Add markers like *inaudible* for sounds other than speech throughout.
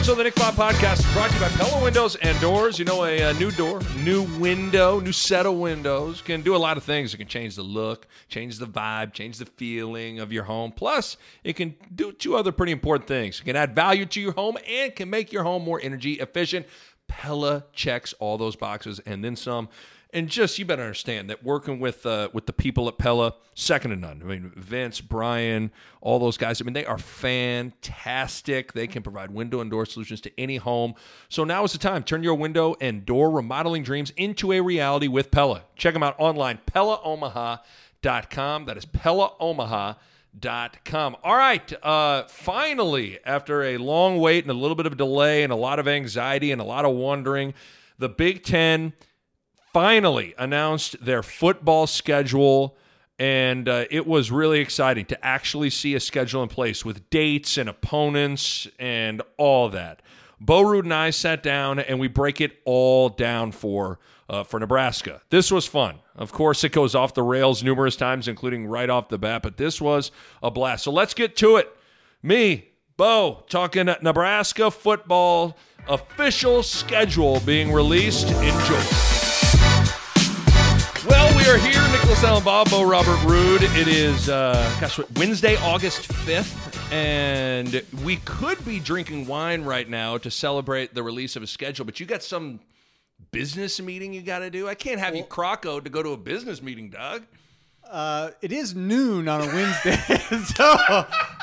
episode of the Nick Bahe Podcast is brought to you by Pella Windows and Doors. You know, a, uh new door, new window, new set of windows can do a lot of things. It can change the look, change the vibe, change the feeling of your home. Plus, it can do two other pretty important things. It can add value to your home and can make your home more energy efficient. Pella checks all those boxes and then some. And just you better understand that working with uh, with the people at Pella, second to none. I mean, Vince, Brian, all those guys. I mean, they are fantastic. They can provide window and door solutions to any home. So now is the time. Turn your window and door remodeling dreams into a reality with Pella. Check them out online, PellaOmaha.com. That is PellaOmaha.com. All right. Uh, finally, after a long wait and a little bit of delay and a lot of anxiety and a lot of wondering, the Big Ten finally announced their football schedule. And uh, it was really exciting to actually see a schedule in place with dates and opponents and all that. Bo Ruud and I sat down and we break it all down for uh, for Nebraska. This was fun. Of course, it goes off the rails numerous times, including right off the bat, but this was a blast. So let's get to it. Me, Bo, talking Nebraska football official schedule being released. Enjoy. Well, we are here, Nicholas Allen Bahe, Bo Robert Ruud. It is, uh, gosh, what, Wednesday, August 5th, and we could be drinking wine right now to celebrate the release of a schedule, but you got some business meeting you got to do. I can't have you croco to go to a business meeting, Doug. Uh, it is noon on a Wednesday, *laughs* so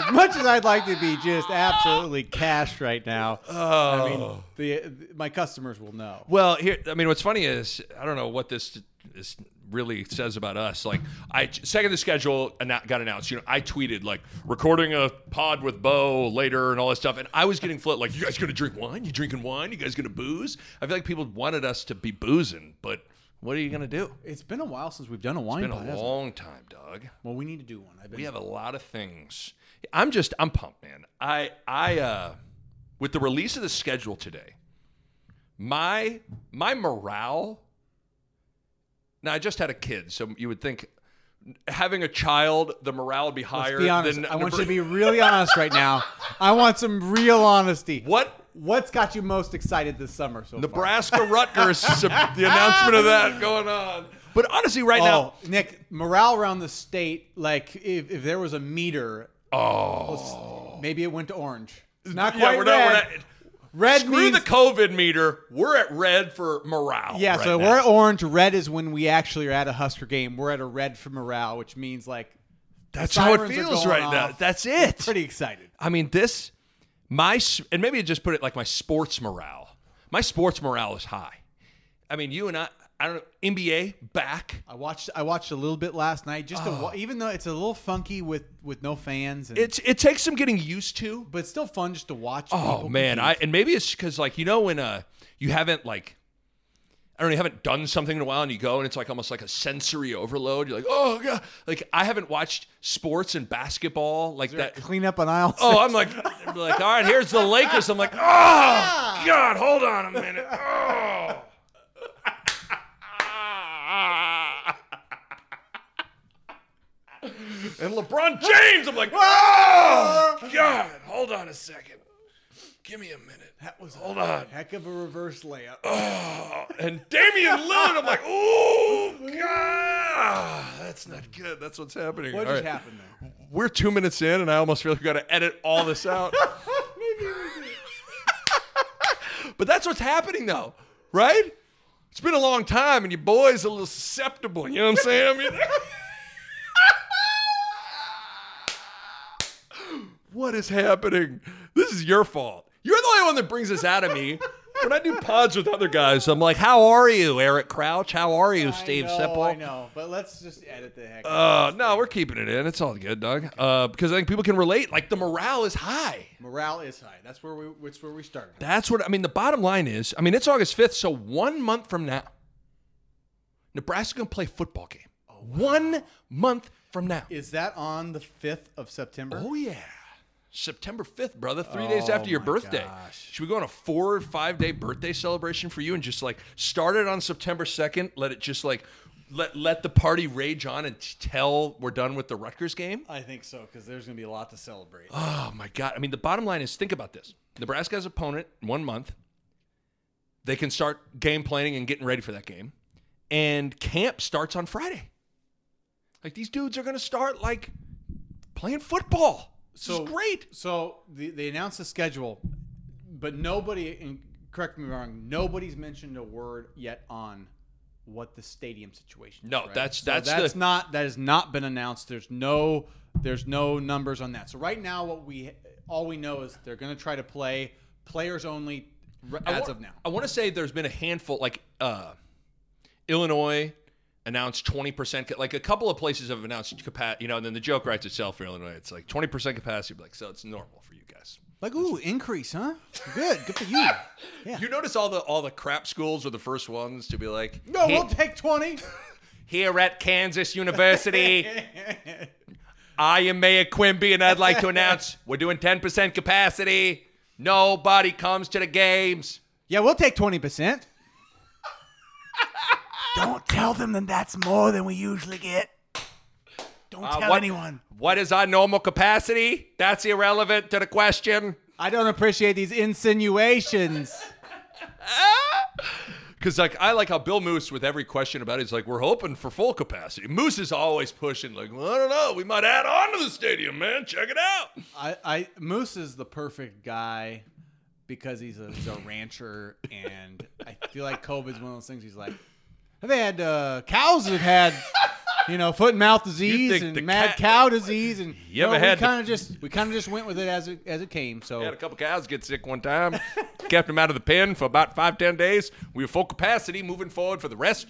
as much as I'd like to be just absolutely cashed right now, I mean, the, the- my customers will know. Well, here, I mean, what's funny is I don't know what this this really says about us. Like, I second the schedule annou- got announced. You know, I tweeted like recording a pod with Bo later and all this stuff, and I was getting flit like, you guys gonna drink wine? You drinking wine? You guys gonna booze? I feel like people wanted us to be boozing, but what are you gonna do? It's been a while since we've done a wine It's been pod, a hasn't it? long time, Doug. Well, we need to do one. Been, We have a lot of things. I'm just I'm pumped, man. I I uh with the release of the schedule today, my my morale. Now I just had a kid, so you would think having a child, the morale would be higher be honest. than I want you to be *laughs* really honest right now. I want some real honesty. what What's got you most excited this summer so far? Nebraska Rutgers *laughs* the announcement of that going on. But honestly, right Oh, now, Nick, morale around the state, like if, if there was a meter, oh, maybe it went to orange. Not yeah, quite we're red. not, we're not. Red Screw means the COVID meter. We're at red for morale. Yeah, right so now. we're at orange. Red is when we actually are at a Husker game. We're at a red for morale, which means like That's how it feels right now. That's it. pretty excited. I mean, this, my, and maybe just put it like my sports morale. My sports morale is high. I mean, you and I, I don't know, NBA back. I watched I watched a little bit last night, just to wa- even though it's a little funky with with no fans, and, Oh. It's it takes some getting used to. but it's still fun just to watch. Oh man, I and maybe it's because like you know when uh you haven't like. I don't know, you haven't done something in a while and you go and it's like almost like a sensory overload. You're like, oh, God. Like, I haven't watched sports and basketball like that. clean up an aisle. Oh, I'm like, I'm like, all right, here's the Lakers. I'm like, oh, God, hold on a minute. Oh. And LeBron James, I'm like, oh, *laughs* God, hold on a second. Give me a minute. that was Hold a on. heck of a reverse layup. Oh, and Damian Lillard, I'm like, oh, God. That's not good. That's what's happening. what All just right. happened there? We're two minutes in, and I almost feel like we got to edit all this out. *laughs* but that's what's happening, though, right? It's been a long time, and your boy's a little susceptible. You know what I'm saying? I mean, what is happening? This is your fault. You're the only one that brings this out of me. When I do pods with other guys, I'm like, "How are you, Eric Crouch? How are you, Steve I know, Sipple?" I know, but let's just edit the heck. Uh, no, we're keeping it in. It's all good, Doug. Uh, because I think people can relate. Like the morale is high. Morale is high. That's where we. That's where we started. That's what I mean. The bottom line is, I mean, it's August fifth, so one month from now, Nebraska gonna play a football game. One month from now. Is that on the fifth of September? Oh yeah, September fifth, brother. Three days Oh, after your birthday. gosh. Should we go on a four or five day birthday celebration for you and just like start it on September second? Let it just like let let the party rage on until we're done with the Rutgers game. I think so because there's going to be a lot to celebrate. Oh my god! I mean, the bottom line is think about this. Nebraska's opponent in one month. They can start game planning and getting ready for that game. And camp starts on Friday. Like these dudes are going to start like playing football. This So- is great. So the, they announced the schedule, but nobody, and correct me wrong, nobody's mentioned a word yet on what the stadium situation is. No, right? that's- So that's that's the- not that has not been announced. There's no there's no numbers on that. So right now, what we all we know is they're going to try to play players only as wa- of now. I want to say there's been a handful, like uh, Illinois announced 20%, like a couple of places have announced capacity, you know, and then the joke writes itself for Illinois. It's like 20% capacity, like, so it's normal for you guys. Like ooh, increase, huh? Good, good for you. *laughs* Yeah. You notice all the all the crap schools are the first ones to be like, no, "Here- we'll take twenty. *laughs* here at Kansas University, *laughs* I am Mayor Quimby, and I'd like to announce we're doing 10% capacity. Nobody comes to the games. yeah, we'll take twenty percent. Don't tell them that that's more than we usually get. Don't Uh, tell what- anyone. What is our normal capacity? That's irrelevant to the question. I don't appreciate these insinuations. *laughs* Because like I like how Bill Moos with every question about it is like we're hoping for full capacity. Moos is always pushing like well, I don't know we might add on to the stadium man check it out. I, I Moos is the perfect guy because he's a, he's a rancher, and I feel like COVID's one of those things. He's like, have they had uh, cows that have had, you know, foot and mouth disease and mad cat- cow disease, and You ever no, had we the- kind of just we kind of just went with it as it as it came. So Had a couple cows get sick one time, *laughs* kept them out of the pen for about five ten days. We were full capacity moving forward for the rest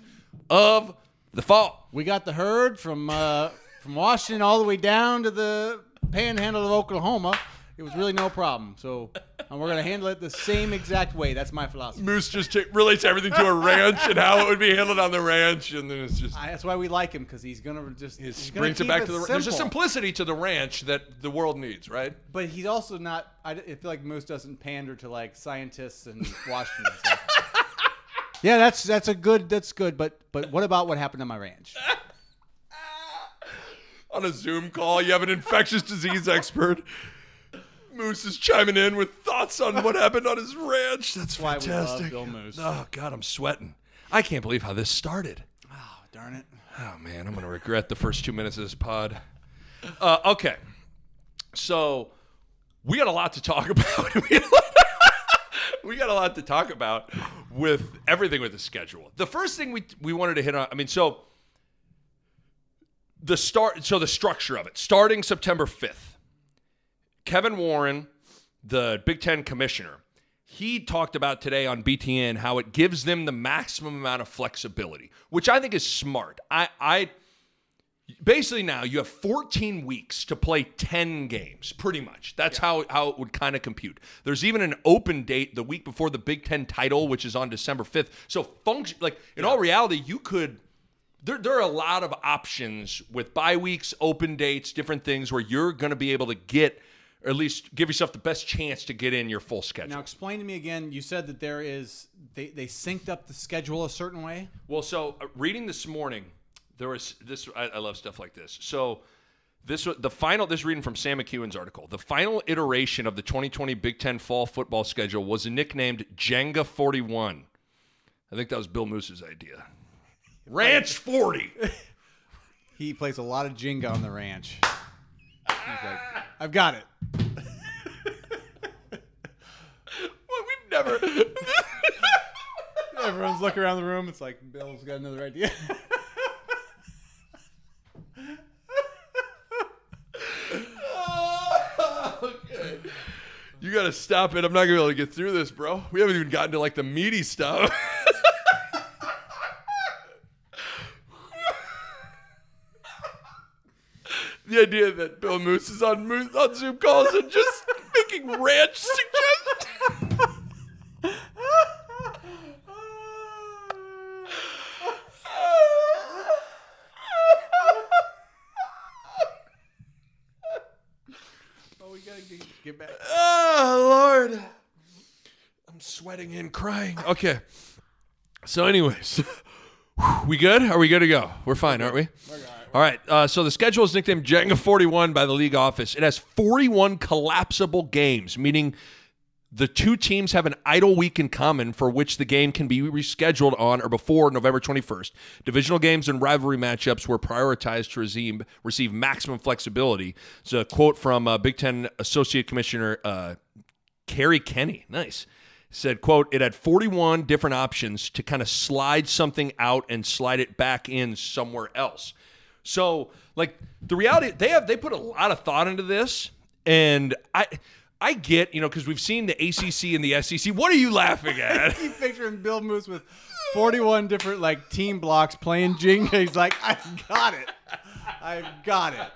of the fall. we got the herd from uh, from Washington all the way down to the panhandle of Oklahoma. It was really no problem. So and we're gonna handle it the same exact way. That's my philosophy. Moos just relates everything to a ranch and how it would be handled on the ranch, and then it's just. I, that's why we like him because he's gonna just he's gonna brings it keep back to the. There's a simplicity to the ranch that the world needs, right? But he's also not. I, I feel like Moos doesn't pander to like scientists and Washington. So. *laughs* yeah, that's that's a good. That's good. But but what about what happened on my ranch? *laughs* on a Zoom call. You have an infectious disease expert. Moos is chiming in with thoughts on what happened on his ranch. That's why we love fantastic. Bill Moos. Oh God, I'm sweating. I can't believe how this started. Oh darn it! Oh man, I'm gonna regret the first two minutes of this pod. Uh, okay, so we got a lot to talk *laughs* about. we, got a lot, we got a lot to talk about with everything with the schedule. The first thing we we wanted to hit on. I mean, so the start. So the structure of it, starting September 5th. Kevin Warren, the Big Ten commissioner, he talked about today on BTN how it gives them the maximum amount of flexibility, which I think is smart. I, I basically now you have 14 weeks to play 10 games, pretty much. That's how, how it would kind of compute. There's even an open date the week before the Big Ten title, which is on December 5th. So function like in all reality, you could there, there are a lot of options with bye weeks, open dates, different things where you're going to be able to get, or at least give yourself the best chance to get in your full schedule. Now explain to me again. You said that there is they they synced up the schedule a certain way. Well, so uh, reading this morning, there was this. I, I love stuff like this. So this was the final. This reading from Sam McKewon's article. The final iteration of the 2020 Big Ten fall football schedule was nicknamed Jenga 41. I think that was Bill Moos's idea. Ranch 40. *laughs* He plays a lot of Jenga on the ranch. He's like, I've got it. well, we've never. *laughs* Everyone's looking around the room. It's like Bill's got another idea. okay. You gotta stop it. I'm not gonna be able to get through this, bro. We haven't even gotten to like the meaty stuff. *laughs* the idea that Bill Moos is on Moos on Zoom calls and just *laughs* making ranch suggestions. oh, we gotta get, get back. Oh Lord, I'm sweating and crying. Okay. So, anyways, *laughs* we good? Are we good to go? We're fine, aren't we? All right. Uh, so the schedule is nicknamed Jenga 41 by the league office. It has 41 collapsible games, meaning The two teams have an idle week in common for which the game can be rescheduled on or before November 21st. Divisional games and rivalry matchups were prioritized to receive, receive maximum flexibility. It's a quote from uh, Big Ten Associate Commissioner uh, Kerry Kenny. Nice. Said, quote, it had 41 different options to kind of slide something out and slide it back in somewhere else. So, like the reality, they have they put a lot of thought into this, and I I get you know because we've seen the ACC and the SEC. What are you laughing at? *laughs* I keep picturing Bill Moos with 41 different like team blocks playing Jenga. *laughs* He's like, I got it. I got it.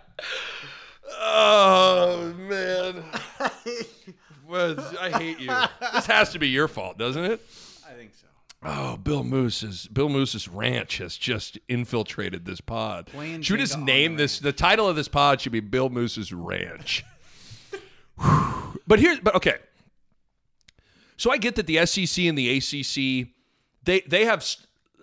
oh man, *laughs* I hate you. This has to be your fault, doesn't it? I think so. Oh, Bill Moos's Bill Moos's ranch has just infiltrated this pod. Should we just name this? The title of this pod should be Bill Moos's ranch. *laughs* but here, but okay. So I get that the SEC and the ACC they they have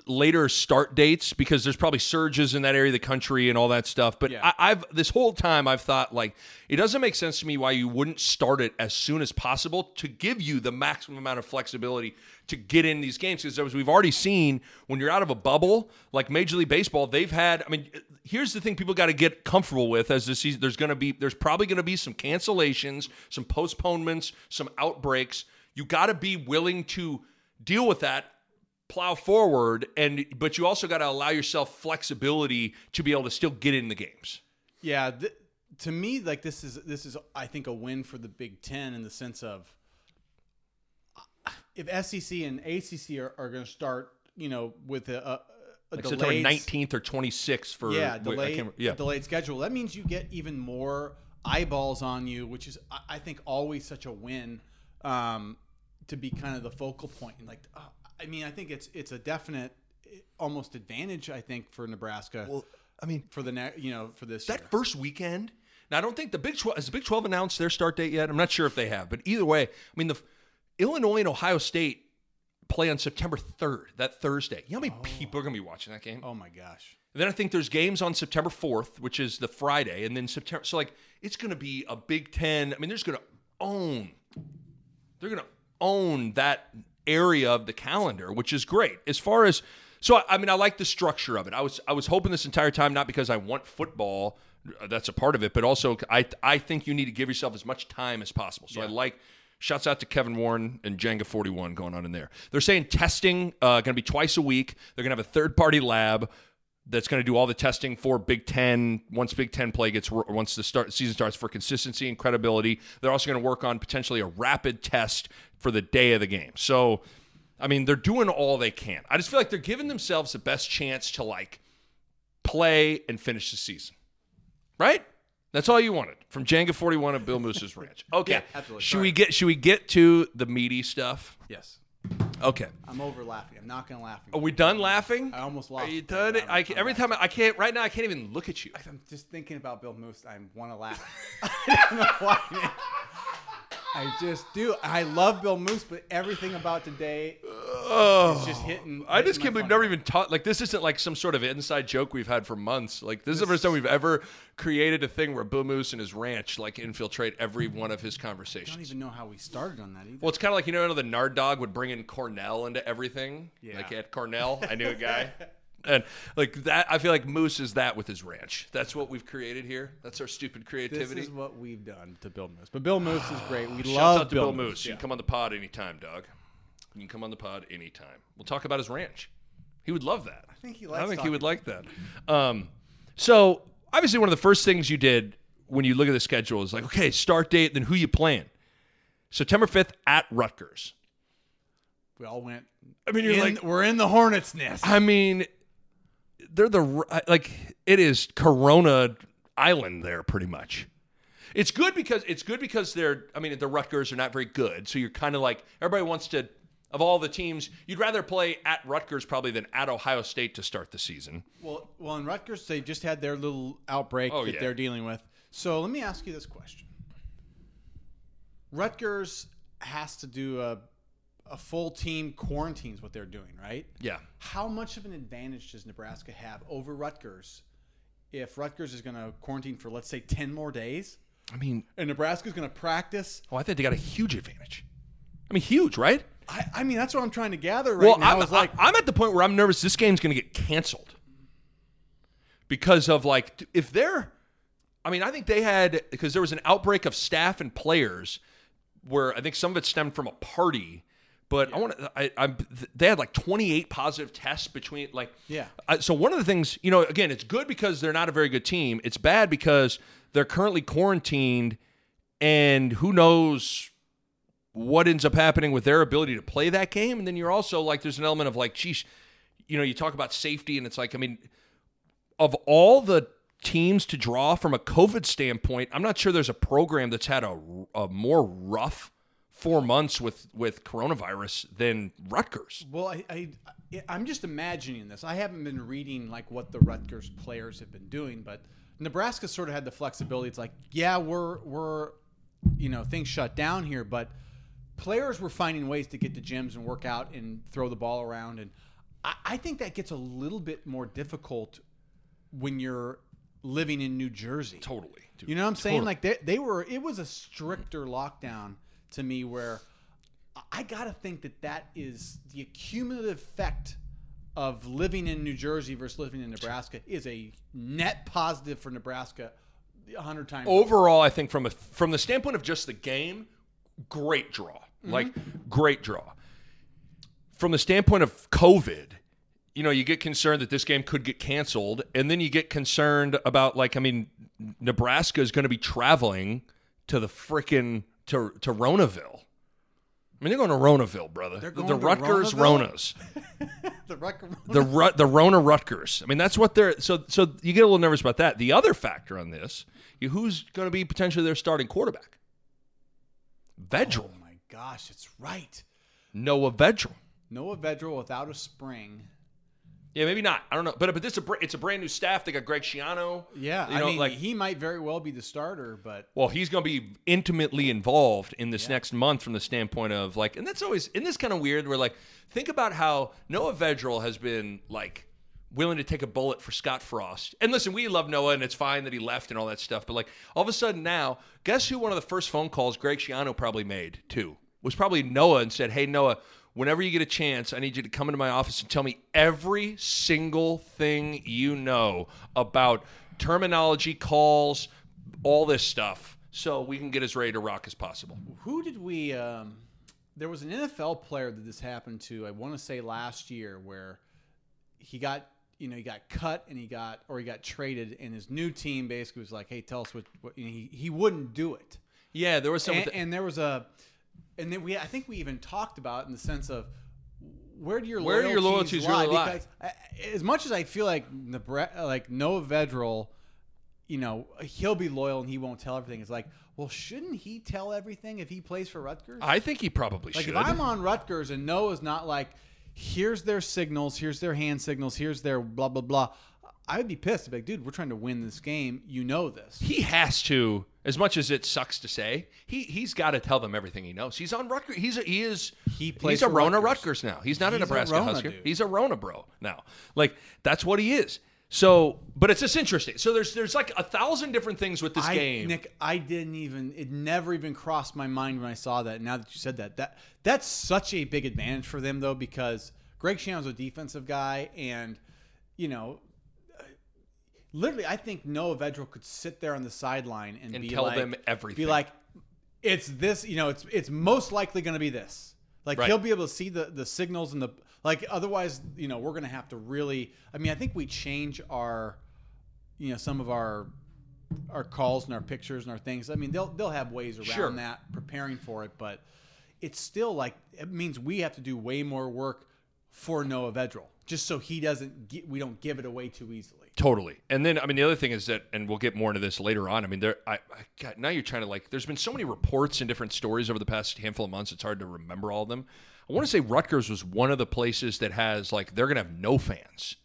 later start dates because there's probably surges in that area of the country and all that stuff. But Yeah. I, I've this whole time I've thought like it doesn't make sense to me why you wouldn't start it as soon as possible to give you the maximum amount of flexibility to get in these games because as we've already seen when you're out of a bubble like Major League Baseball they've had I mean here's the thing people got to get comfortable with as the season there's going to be there's probably going to be some cancellations some postponements some outbreaks you got to be willing to deal with that plow forward and but you also got to allow yourself flexibility to be able to still get in the games Yeah, th- to me, like this is this is I think a win for the Big Ten in the sense of if SEC and ACC are, are going to start, you know, with a, a, like September delayed 19th or 26th for yeah I delayed yeah delayed schedule. That means you get even more eyeballs on you, which is I, think always such a win um, to be kind of the focal point. And like, uh, I mean, I think it's it's a definite almost advantage. I think for Nebraska well I mean for the ne- you know for this that year. first weekend. Now I don't think the Big 12 has the Big 12 announced their start date yet. I'm not sure if they have, but either way, I mean the Illinois and Ohio State play on September 3rd, that Thursday. You know how many oh. people are going to be watching that game? Oh my gosh. And then I think there's games on September 4th, which is the Friday, and then September. So like it's going to be a Big Ten. I mean, there's going to own. They're going to own that area of the calendar, which is great. As far as so, I- mean, I like the structure of it. I was I was hoping this entire time, not because I want football. uh, That's a part of it, but also I I think you need to give yourself as much time as possible. So I like. Shouts out to Kevin Warren and Jenga 41 going on in there. They're saying testing uh, going to be twice a week. They're going to have a third party lab that's going to do all the testing for Big Ten once Big Ten play gets once the start season starts for consistency and credibility. They're also going to work on potentially a rapid test for the day of the game. So, I mean, they're doing all they can. I just feel like they're giving themselves the best chance to like play and finish the season. Right? That's all you wanted from Jenga 41 of Bill Moos's Ranch. *laughs* Okay. Yeah, absolutely. Should Sorry. we get should we get to the meaty stuff? Yes. Okay. I'm over laughing. I'm not going to laugh. Are we done laughing? I almost Are you done? I'm- I, every time I, I can't right now I can't even look at you. I'm just thinking about Bill Moos. I want to laugh. *laughs* I don't know why. I just do. I love Bill Moos, but everything about today Oh, is just hitting. I just can't believe we've never even taught. Like this isn't like some sort of inside joke we've had for months. Like this is the first time we've ever created a thing where Bill Moos and his ranch like infiltrate every *laughs* one of his conversations. I don't even know how we started on that either. Well, it's kind of like you know the Nard Dog would bring in Cornell into everything. Yeah. Like at Cornell, I knew a guy. *laughs* And like that, I feel like Moos is that with his ranch. That's what we've created here. That's our stupid creativity. this is what we've done to Bill Moos. But Bill Moos is great. We *sighs* love shout out to Bill, Moos. You Yeah. can come on the pod anytime, dog. You can come on the pod anytime. We'll talk about his ranch. He would love that. I think he I think he would like that. Um, so obviously, one of the first things you did when you look at the schedule is like, okay, start date, then who you playing? September fifth at Rutgers. We all went. I mean, you're in- like, we're in the hornet's nest. I mean, they're the like it is Corona Island there pretty much. It's good because it's good because they're I mean the Rutgers are not very good, so you're kind of like everybody wants to of all the teams you'd rather play at Rutgers probably than at Ohio State to start the season. Well, well, in Rutgers, they just had their little outbreak Oh, that yeah. they're dealing with. So let me ask you this question: Rutgers has to do a a full team quarantine is what they're doing, right? Yeah. How much of an advantage does Nebraska have over Rutgers if Rutgers is going to quarantine for let's say ten more days, I mean, and Nebraska's going to practice? oh, I think they got a huge advantage. I mean, huge, right? I, I mean, that's what I'm trying to gather right well, now. I'm, is like, I'm at the point where I'm nervous this game's going to get canceled because of like if they're. I mean, I think they had because there was an outbreak of staff and players where I think some of it stemmed from a party. But I want to. I, I they had like 28 positive tests between like. Yeah. I, so one of the things, you know, again, it's good because they're not a very good team. It's bad because they're currently quarantined, and who knows what ends up happening with their ability to play that game. And then you're also like, there's an element of like, geez, you know, you talk about safety, and it's like, I mean, of all the teams to draw from a COVID standpoint, I'm not sure there's a program that's had a, a more rough four months with with coronavirus than Rutgers. Well, I, I I'm just imagining this. I haven't been reading like what the Rutgers players have been doing, but Nebraska sort of had the flexibility. It's like, yeah, we're we're you know things shut down here, but players were finding ways to get to gyms and work out and throw the ball around, and I, I think that gets a little bit more difficult when you're living in New Jersey. Totally. dude. You know what I'm saying? Totally. Like they, they were. It was a stricter lockdown to me, where I gotta think that that is the accumulative effect of living in New Jersey versus living in Nebraska is a net positive for Nebraska, a hundred times. overall, I think from a from the standpoint of just the game, great draw. Mm-hmm. Like great draw. From the standpoint of COVID, you know, you get concerned that this game could get canceled, and then you get concerned about like, I mean, Nebraska is going to be traveling to the frickin' to to Ronaville. I mean, they're going to Ronaville, brother. They're the to Rutgers Ronaville? Ronas. *laughs* the record. the Ru- the Rona Rutgers. I mean, that's what they're. So so you get a little nervous about that. The other factor on this, you, who's going to be potentially their starting quarterback? Vedral, Oh my gosh, it's right. Noah Vedral. Noah Vedral without a spring. Yeah, maybe not. I don't know, but but this is a br- it's a brand new staff. They got Greg Schiano. Yeah, you I know, mean, like he might very well be the starter, but well, he's going to be intimately involved in this next month from the standpoint of like, and that's always, in this kind of weird. Where like, think about how Noah Vedral has been like willing to take a bullet for Scott Frost. And listen, we love Noah, and it's fine that he left and all that stuff. But like, all of a sudden now, guess who one of the first phone calls Greg Schiano probably made too was probably Noah and said, "Hey Noah." Whenever you get a chance, I need you to come into my office and tell me every single thing you know about terminology, calls, all this stuff, so we can get as ready to rock as possible. Who did we? Um, there was an NFL player that this happened to. I want to say last year, where he got, you know, he got cut and he got, or he got traded, and his new team basically was like, "Hey, tell us what." what he he wouldn't do it, Yeah, there was some. and, and there was a, and then we, I think we even talked about in the sense of. Where do your Where do your loyalties, loyalties lie? really lie? I, uh, as much as I feel like Nebra- like Noah Vedral, you know, he'll be loyal and he won't tell everything. It's like, well, shouldn't he tell everything if he plays for Rutgers? I think he probably Like should. if I'm on Rutgers and Noah's not like, here's their signals, here's their hand signals, here's their blah blah blah. I would be pissed. I'd be like, dude, we're trying to win this game. You know this. he has to, as much as it sucks to say, he he's got to tell them everything he knows. He's on Rutgers. He's a, he is He plays he's a Rona Rutgers. Rutgers now. He's not a He's a Nebraska Rona Husker. dude. He's a Rona bro now. Like that's what he is. So, but it's just interesting. So there's there's like a thousand different things with this I, game. Nick, I didn't even. It never even crossed my mind when I saw that. Now that you said that, that that's such a big advantage for them though, because Greg Schiano's a defensive guy, and you know, literally, I think Noah Vedral could sit there on the sideline and, And be tell like, them everything. Be like, it's this. You know, it's it's most likely going to be this. Like Right. he'll be able to see the the signals and the like. Otherwise, you know, we're going to have to really. I mean, I think we change our, you know, some of our our calls and our pictures and our things. I mean, they'll they'll have ways around Sure. that preparing for it, but it's still like it means we have to do way more work for Noah Vedral just so he doesn't get, we don't give it away too easily. Totally. And then I mean the other thing is that and we'll get more into this later on. I mean there I, I God, now you're trying to like there's been so many reports and different stories over the past handful of months it's hard to remember all of them. I want to say Rutgers was one of the places that has like they're going to have no fans.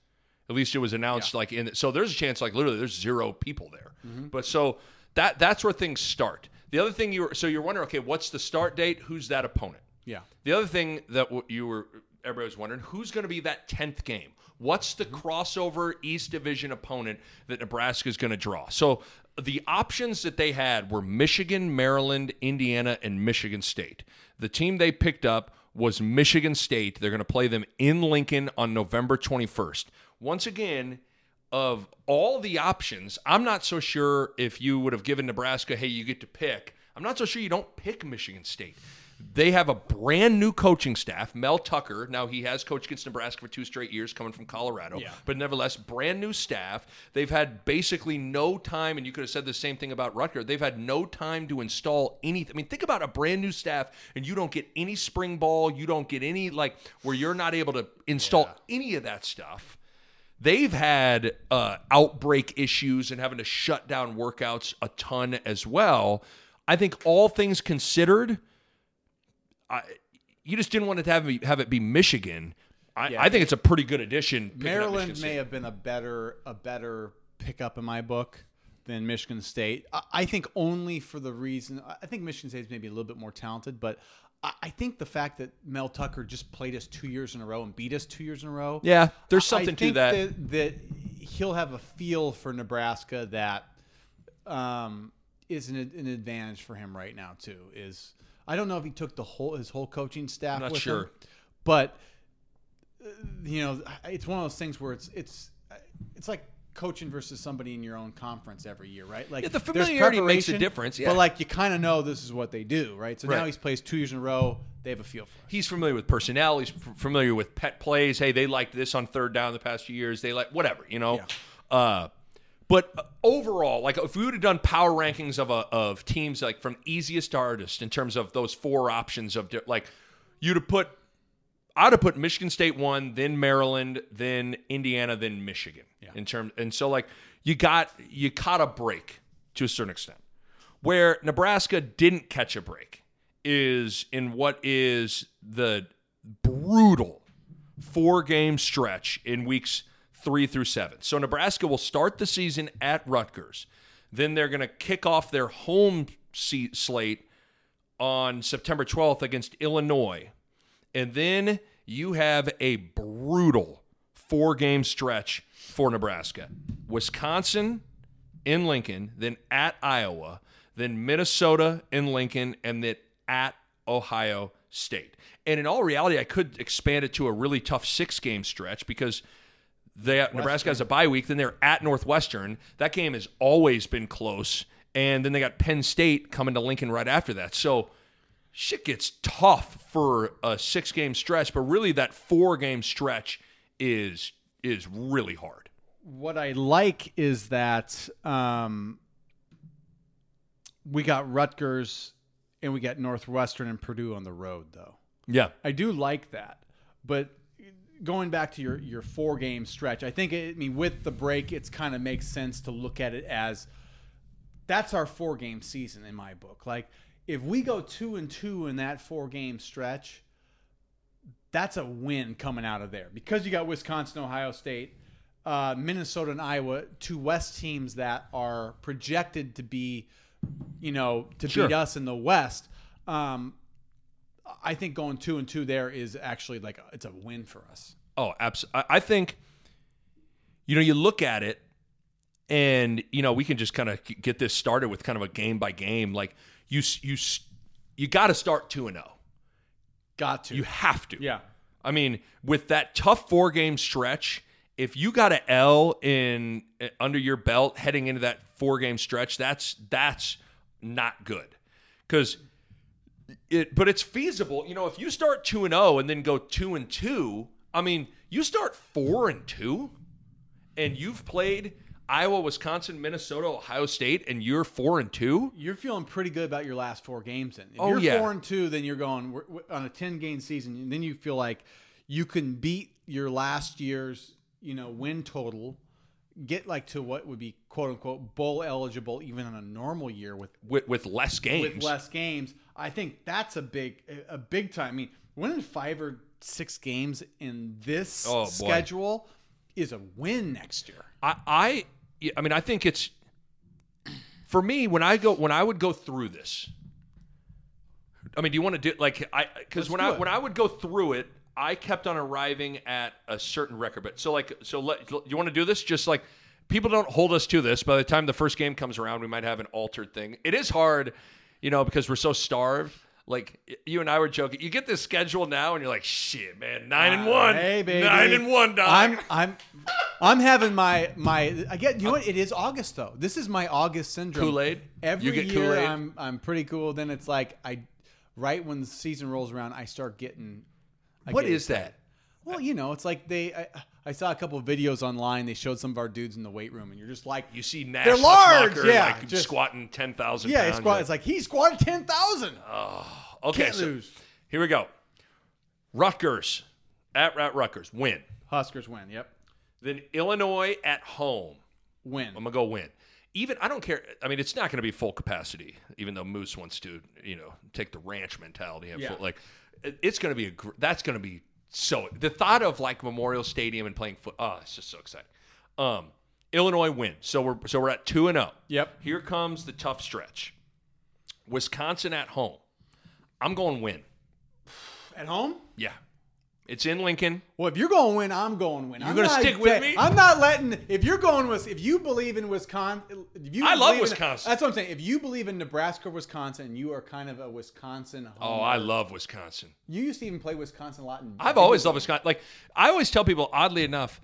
At least it was announced like in so there's a chance like literally there's zero people there. Mm-hmm. But so that that's where things start. The other thing you were so you're wondering okay what's the start date? Who's that opponent? Yeah. The other thing that you were everybody was wondering who's going to be that tenth game. What's the mm-hmm. crossover East Division opponent that Nebraska is going to draw? So the options that they had were Michigan, Maryland, Indiana, and Michigan State. The team they picked up was Michigan State. They're going to play them in Lincoln on November 21st. Once again, of all the options, I'm not so sure if you would have given Nebraska, hey, you get to pick. I'm not so sure you don't pick Michigan State. They have a brand new coaching staff. Mel Tucker, now he has coached against Nebraska for two straight years, coming from Colorado, Yeah. but nevertheless, brand new staff. They've had basically no time, and you could have said the same thing about Rutgers. They've had no time to install anything. I mean, think about a brand new staff, and you don't get any spring ball, you don't get any like where you're not able to install any of that stuff. They've had uh, outbreak issues and having to shut down workouts a ton as well. I think all things considered, I, you just didn't want it to have, have it be Michigan. I, Yeah. I think it's a pretty good addition. Maryland may have been a better a better pickup in my book than Michigan State. I, I think only for the reason I think Michigan State is maybe a little bit more talented, but I, I think the fact that Mel Tucker just played us two years in a row and beat us two years in a row. Yeah, there's something to think that. that. That he'll have a feel for Nebraska that um, is an, an advantage for him right now too. Is I don't know if he took the whole his whole coaching staff Not with sure. him, but uh, you know it's one of those things where it's it's it's like coaching versus somebody in your own conference every year, right? Like Yeah, the familiarity makes a difference, yeah. But like you kind of know this is what they do, right? So now he's plays two years in a row. They have a feel for it. He's familiar with personnel. He's f- familiar with pet plays. Hey, they liked this on third down the past few years. They like whatever, you know. Uh, but uh, overall, like if we would have done power rankings of a, of teams like from easiest to hardest in terms of those four options of like you'd have put I'd have put Michigan State one, then Maryland, then Indiana, then Michigan. In terms, and so like you got you caught a break to a certain extent. Where Nebraska didn't catch a break is in what is the brutal four game stretch in weeks three through seven. So Nebraska will start the season at Rutgers. Then they're going to kick off their home slate on September 12th against Illinois. And then you have a brutal four game stretch for Nebraska Wisconsin in Lincoln, then at Iowa, then Minnesota in Lincoln, and then at Ohio State. And in all reality, I could expand it to a really tough six game stretch because they, Nebraska has a bye week. Then they're at Northwestern. That game has always been close. And then they got Penn State coming to Lincoln right after that. So shit gets tough for a six game stretch, but really that four game stretch is is really hard. what I like is that um, we got Rutgers and we got Northwestern and Purdue on the road, though. Yeah. I do like that, but going back to your your four game stretch, I think it, I mean with the break, it's kind of makes sense to look at it as that's our four game season in my book. Like if we go two and two in that four game stretch, that's a win coming out of there because you got Wisconsin, Ohio State, uh, Minnesota, and Iowa, two West teams that are projected to be, you know, to Sure. beat us in the West. Um, I think going two and two there is actually like a, it's a win for us. Oh, absolutely. I think, you know, you look at it, and you know, we can just kind of get this started with kind of a game by game. Like you, you, you got to start two and zero. Got to. You have to. yeah. I mean, with that tough four game stretch, if you got an L in uh, under your belt heading into that four game stretch, that's that's not good. Because it, but it's feasible. You know, if you start two and zero and then go two and two, I mean, you start four and two, and you've played Iowa, Wisconsin, Minnesota, Ohio State, and you're four and two. You're feeling pretty good about your last four games. Then, if Oh, you're yeah. four and two, then you're going we're, we're on a ten game season, and then you feel like you can beat your last year's you know win total, get like to what would be quote unquote bowl eligible even on a normal year with With, with less games, with less games. I think that's a big a big time. I mean, winning five or six games in this Oh, boy. schedule is a win next year. I, I, I mean, I think it's for me when I go when I would go through this. I mean, do you want to do like I because when I it. when I would go through it, I kept on arriving at a certain record. But so like so let you want to do this just like people don't hold us to this. By the time the first game comes around, we might have an altered thing. It is hard, you know, because we're so starved. Like you and I were joking. You get this schedule now, and you're like, "Shit, man, nine and ah, one, Hey, baby. nine and one." Dog. I'm I'm I'm having my my. I get you know what? It is August though. This is my August syndrome. Kool-Aid? Every You get year, Kool-Aid? I'm I'm pretty cool. Then it's like I, right when the season rolls around, I start getting. I What get is that? Well, you know, it's like they. I, I saw a couple of videos online. They showed some of our dudes in the weight room, and you're just like, You see Nash They're large, yeah, like just- squatting ten thousand. yeah, pounds. it's, squat, it's like he squatted ten thousand. Oh, okay, can't so lose. here we go. Rutgers at, at Rutgers win. Huskers win. Yep, Then Illinois at home. win. I'm gonna go win. Even I don't care. I mean, it's not going to be full capacity, even though Moos wants to, you know, take the ranch mentality. And Yeah. full, like, it's going to be a. That's going to be so. The thought of like Memorial Stadium and playing foot. Oh, it's just so exciting. Um, Illinois win. So we're so we're at two and zero. Yep. Here comes the tough stretch. Wisconsin at home. I'm going win. At home. Yeah, it's in Lincoln. Well, if you're going to win, I'm going to win. You're gonna stick with me? I'm not letting. If you're going with, if you believe in Wisconsin, if you I love believe in- Wisconsin. that's what I'm saying. If you believe in Nebraska, Wisconsin, you are kind of a Wisconsin. Oh, I love Wisconsin. You used to even play Wisconsin a lot. In I've always loved Wisconsin. Like I always tell people, oddly enough,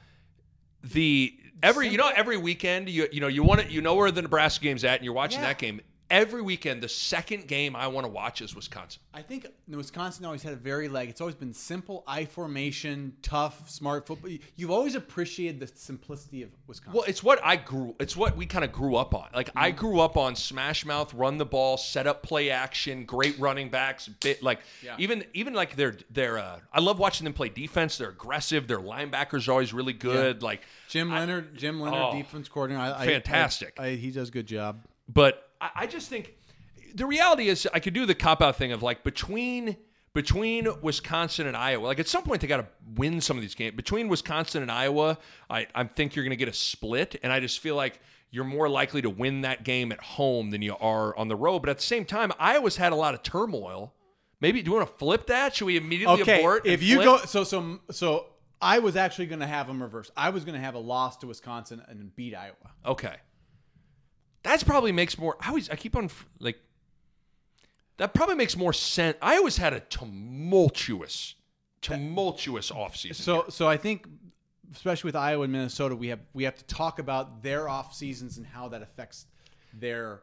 the every you know every weekend you you know you want to you know where the Nebraska game's at and you're watching Yeah. that game every weekend. The second game I want to watch is Wisconsin. I think Wisconsin always had a very like it's always been simple I formation, tough, smart football. You've always appreciated the simplicity of Wisconsin. Well, it's what I grew. It's what we kind of grew up on. Like I grew up on smash mouth, run the ball, set up play action, great running backs. Bit like Yeah. even even like they're they're. Uh, I love watching them play defense. They're aggressive. Their linebackers are always really good. Like Jim Leonhard, Jim Leonhard, Oh, defense coordinator, I, fantastic. I, I, he does a good job. But I, I just think the reality is I could do the cop out thing of like between between Wisconsin and Iowa. Like at some point they got to win some of these games. Between Wisconsin and Iowa, I, I think you're going to get a split, and I just feel like you're more likely to win that game at home than you are on the road. But at the same time, Iowa's had a lot of turmoil. Maybe do you want to flip that? Should we immediately Okay, abort? if you flip? go, so so so, I was actually going to have them reverse. I was going to have a loss to Wisconsin and beat Iowa. Okay. That's probably makes more. I always I keep on like. That probably makes more sense. I always had a tumultuous, tumultuous offseason. So so I think, especially with Iowa and Minnesota, we have we have to talk about their off seasons and how that affects their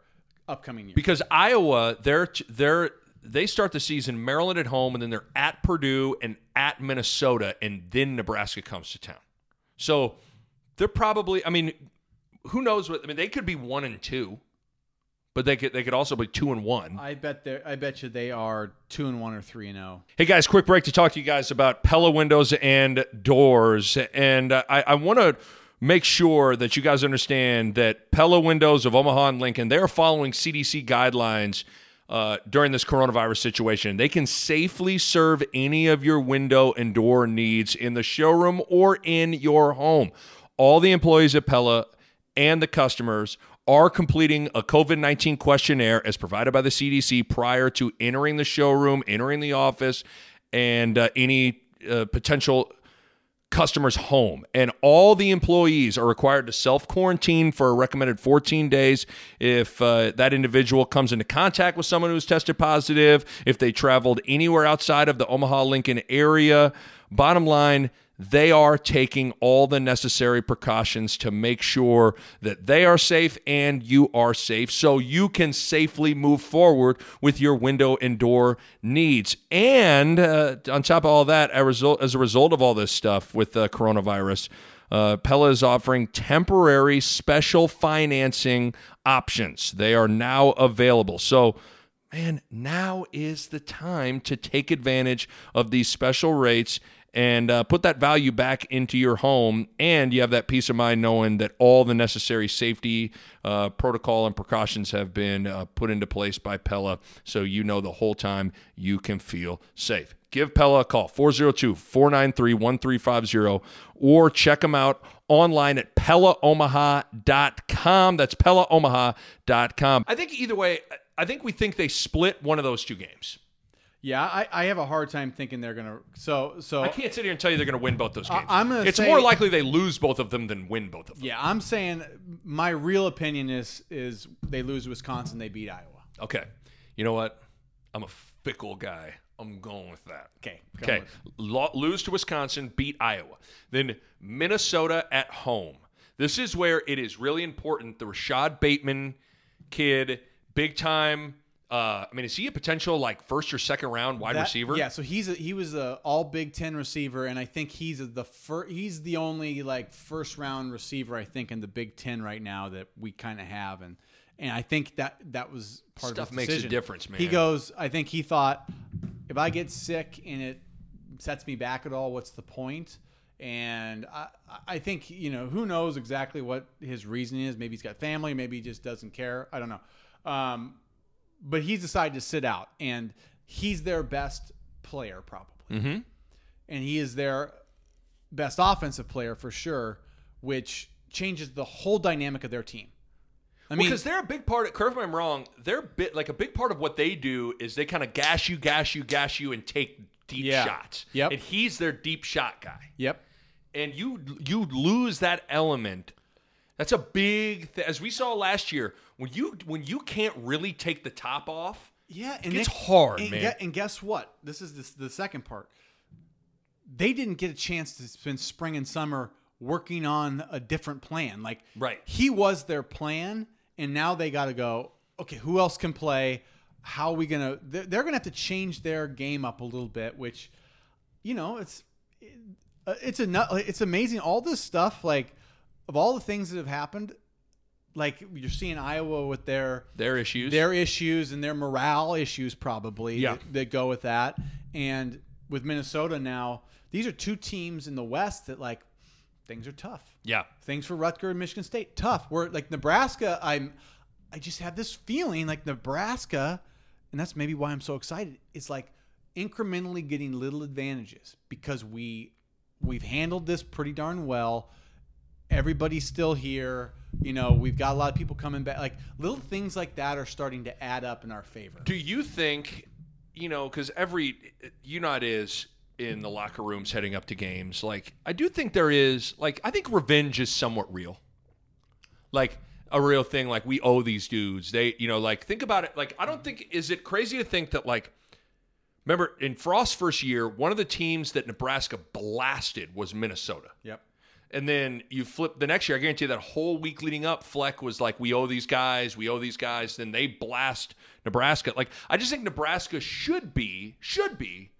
upcoming year. because Iowa, they're they're they start the season Maryland at home, and then they're at Purdue and at Minnesota, and then Nebraska comes to town. So they're probably. I mean, who knows what? I mean, they could be one and two, but they could they could also be two and one. I bet they I bet you they are two and one or three and oh. zero. Hey guys, quick break to talk to you guys about Pella Windows and Doors. And uh, I, I want to make sure that you guys understand that Pella Windows of Omaha and Lincoln, they're following CDC guidelines uh, during this coronavirus situation. They can safely serve any of your window and door needs in the showroom or in your home. All the employees at Pella and the customers are completing a COVID 19 questionnaire as provided by the CDC prior to entering the showroom, entering the office, and uh, any uh, potential customer's home. And all the employees are required to self quarantine for a recommended 14 days if uh, that individual comes into contact with someone who's tested positive, if they traveled anywhere outside of the Omaha Lincoln area. Bottom line, they are taking all the necessary precautions to make sure that they are safe and you are safe so you can safely move forward with your window and door needs. And uh, on top of all that, as a result, of all this stuff with uh, coronavirus, uh, Pella is offering temporary special financing options. They are now available. So, man, now is the time to take advantage of these special rates and uh, put that value back into your home. And you have that peace of mind knowing that all the necessary safety uh, protocol and precautions have been uh, put into place by Pella. So you know the whole time you can feel safe. Give Pella a call, 402 493 1350, or check them out online at PellaOmaha.com. That's PellaOmaha.com. I think either way, I think we think they split one of those two games. Yeah, I, I have a hard time thinking they're gonna. So so I can't sit here and tell you they're going to win both those games. I'm gonna it's say- more likely they lose both of them than win both of them. yeah, I'm saying my real opinion is is they lose Wisconsin, they beat Iowa. Okay. You know what? I'm a fickle guy. I'm going with that. Okay. Okay. Lo- lose to Wisconsin, beat Iowa. Then Minnesota at home. This is where it is really important. The Rashad Bateman kid, big time. Uh, I mean, is he a potential like first or second round wide That- receiver? Yeah, so he's a, he was a all Big Ten receiver, and I think he's the fir- he's the only like first round receiver I think in the Big Ten right now that we kind of have, and and I think that that was part Stuff of his makes a difference, man. He goes, I think he thought if I get sick and it sets me back at all, what's the point? And I, I think you know who knows exactly what his reasoning is. Maybe he's got family. Maybe he just doesn't care. I don't know. Um, but he's decided to sit out, and he's their best player probably, Mm-hmm. and he is their best offensive player for sure, which changes the whole dynamic of their team. I mean, because they're a big part. Of, correct me if I'm wrong. They're bit like a big part of what they do is they kind of gash you, gash you, gash you, and take deep Yeah. shots. Yep. And he's their deep shot guy. yep, and you you lose that element. That's a big th- as we saw last year when you when you can't really take the top off. Yeah, and gets Nick- hard, and man. and guess what? This is this, the second part. They didn't get a chance to spend spring and summer working on a different plan. Like, Right. he was their plan, and now they got to go. Okay, who else can play? How are we gonna? They're, they're gonna have to change their game up a little bit, which, you know, it's uh, it's a it's amazing. All this stuff, like of all the things that have happened, like you're seeing Iowa with their Their issues. their issues and their morale issues probably Yeah. that, that go with that. And with Minnesota now, these are two teams in the West that like things are tough. yeah. Things for Rutgers and Michigan State tough. Where like Nebraska, I'm I just have this feeling like Nebraska, and that's maybe why I'm so excited. It's like incrementally getting little advantages because we we've handled this pretty darn well. Everybody's still here. You know, we've got a lot of people coming back. Like little things like that are starting to add up in our favor. Do you think, you know, because every you it is in the locker rooms heading up to games. Like I do think there is like I think revenge is somewhat real. Like a real thing. Like we owe these dudes. They you know like think about it. Like I don't think is it crazy to think that like. Remember, in Frost's first year, one of the teams that Nebraska blasted was Minnesota. Yep. And then you flip the next year. I guarantee that whole week leading up, Fleck was like, "We owe these guys. We owe these guys." Then they blast Nebraska. Like I just think Nebraska should be should be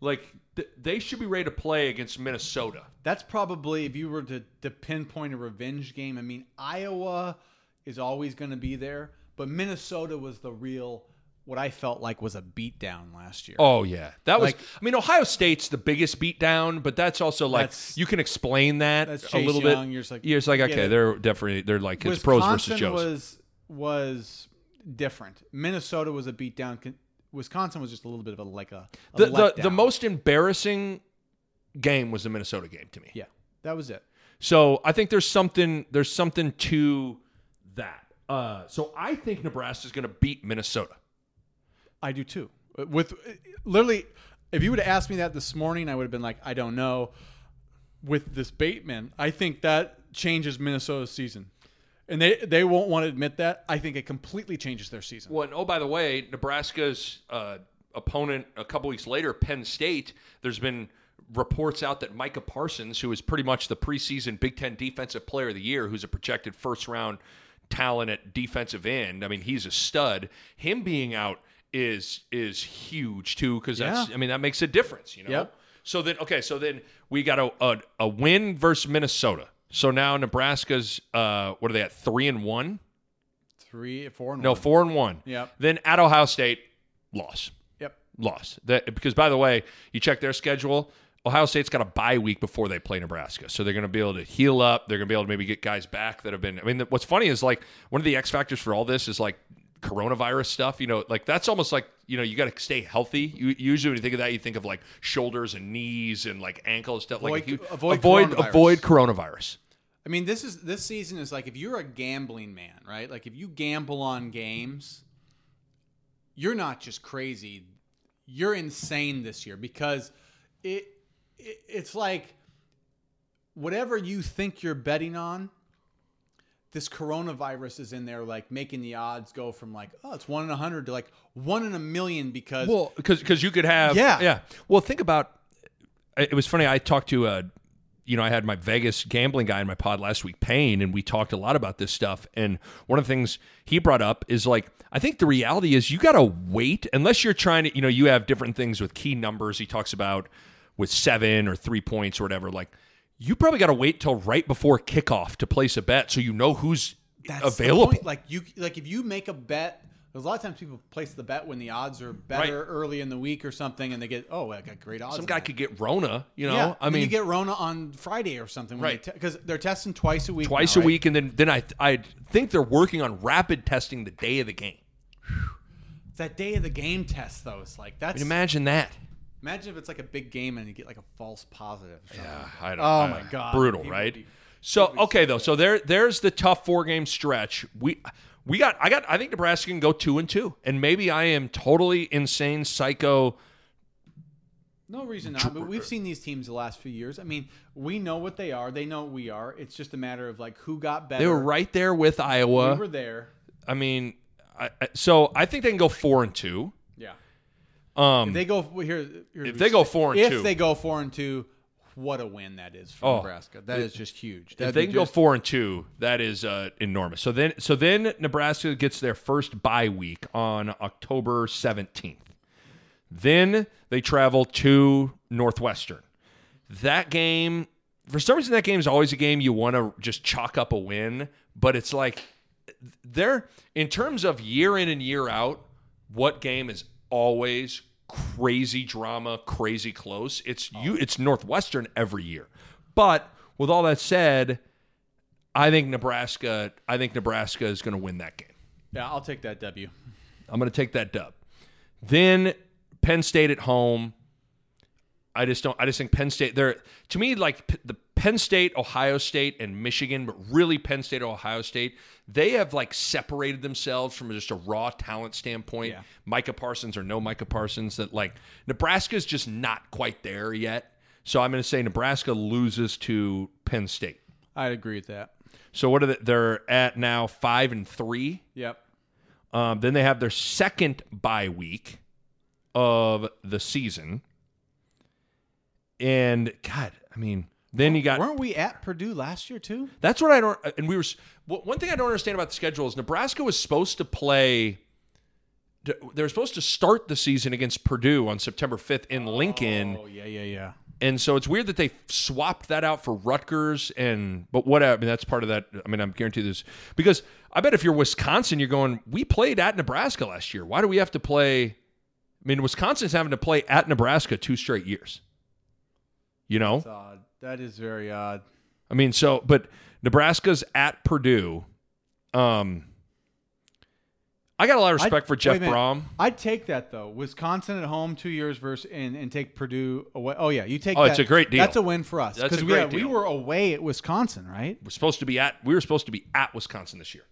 like th- they should be ready to play against Minnesota. That's probably if you were to, to pinpoint a revenge game. I mean, Iowa is always going to be there, but Minnesota was the real what I felt like was a beatdown last year. Oh yeah, that was. I mean, Ohio State's the biggest beatdown, but that's also like That's- you can explain that that's a little Young, bit. you're just like, you're just like okay, they're definitely they're like it's pros versus Wisconsin Joes. was was different. Minnesota was a beatdown. Wisconsin was just a little bit of a like a, a the, the the most embarrassing game was the Minnesota game to me. yeah, that was it. So I think there's something there's something to that. Uh, so I think Nebraska is going to beat Minnesota. I do too. Uh, With uh, literally, if you would have asked me that this morning, I would have been like, I don't know. With this Bateman, I think that changes Minnesota's season, and they they won't want to admit that. I think it completely changes their season. Well, and, oh by the way, Nebraska's uh, opponent a couple weeks later, Penn State. There's been reports out that Micah Parsons, who is pretty much the preseason Big Ten Defensive Player of the Year, who's a projected first round talent at defensive end. I mean, he's a stud. Him being out is is huge too because that's Yeah. I mean that makes a difference. You know. Yep. So then, okay, so then we got a, a a win versus Minnesota. So now Nebraska's uh, what are they at three and one? Three, four, and No, one. four and one. Yep. Then at Ohio State, loss, Yep. loss. That because by the way, you check their schedule. Ohio State's got a bye week before they play Nebraska, so they're going to be able to heal up. They're going to be able to maybe get guys back that have been. I mean, what's funny is like one of the X factors for all this is like coronavirus stuff. You know, like that's almost like you know you got to stay healthy. You, usually when you think of that, you think of like shoulders and knees and like ankles stuff. like you, avoid avoid coronavirus. avoid coronavirus. I mean, this is this season is like if you're a gambling man, right? Like if you gamble on games, you're not just crazy. you're insane this year because it, it it's like whatever you think you're betting on this coronavirus is in there like making the odds go from like oh it's one in a hundred to like one in a million because Well, because because you could have Yeah. yeah. Well, think about it was funny. I talked to a you know I had my Vegas gambling guy in my pod last week, Payne, and we talked a lot about this stuff. And one of the things he brought up is like I think the reality is you got to wait unless you're trying to you know you have different things with key numbers. He talks about with seven or three points or whatever. Like you probably got to wait till right before kickoff to place a bet so you know who's That's available. Like you, like if you make a bet, there's a lot of times people place the bet when the odds are better early in the week or something, and they get oh, I got great odds. Some guy that. could get Rona, you know. yeah, I mean, you get Rona on Friday or something, Right. Because they're testing twice a week. twice now, a right? week, and then then I I think they're working on rapid testing the day of the game. That day of the game test though. It's like that's I mean, imagine that. Imagine if it's like a big game and you get like a false positive. Something. I don't, Oh my God. brutal, People right? be- so okay though, so there there's the tough four game stretch. We we got I got I think Nebraska can go two and two, and maybe I am totally insane psycho. No reason not. But we've seen these teams the last few years. I mean, we know what they are. They know what we are. It's just a matter of like who got better. They were right there with Iowa. We were there. I mean, I, I- so I think they can go four and two. Um, If they go here, here If they go four and if two. they go four and two, what a win that is for Oh. Nebraska. That is just huge. if That'd they be can go four and two, that is uh, enormous. So then, so then Nebraska gets their first bye week on October seventeenth. Then they travel to Northwestern. That game, for some reason, that game is always a game you want to just chalk up a win, but it's like they're in terms of year in and year out. What game is always crazy drama, crazy close? It's you. It's Northwestern every year. But with all that said, I think Nebraska. I think Nebraska is going to win that game. yeah, I'll take that W. I'm going to take that dub. Then Penn State at home. I just don't. I just think Penn State. They're to me like P- the Penn State, Ohio State, and Michigan, but really Penn State, Ohio State. They have like separated themselves from just a raw talent standpoint. Yeah. Micah Parsons or no Micah Parsons. That like Nebraska's just not quite there yet. So I'm going to say Nebraska loses to Penn State. I'd agree with that. So what are they? They're at now five and three. Yep. Um, then they have their second bye week of the season. And God, I mean, then you got Weren't we at Purdue last year too? that's what I don't. Uh, and we were one thing I don't understand about the schedule is Nebraska was supposed to play. They were supposed to start the season against Purdue on September 5th in Lincoln, Oh yeah, yeah, yeah. and so it's weird that they swapped that out for Rutgers and but whatever. I mean, that's part of that. I mean, I'm guaranteed this because I bet if you're Wisconsin, you're going. We played at Nebraska last year. Why do we have to play? I mean, Wisconsin's having to play at Nebraska two straight years. You know, It's odd. That is very odd. I mean, so but Nebraska's at Purdue. Um, I got a lot of respect I'd- for Jeff. Brohm. I'd take that though. Wisconsin at home two years versus and, and take Purdue away. Oh yeah, you take. Oh, that. it's a great deal. That's a win for us That's a we, we were away at Wisconsin, right? We're supposed to be at. We were supposed to be at Wisconsin this year.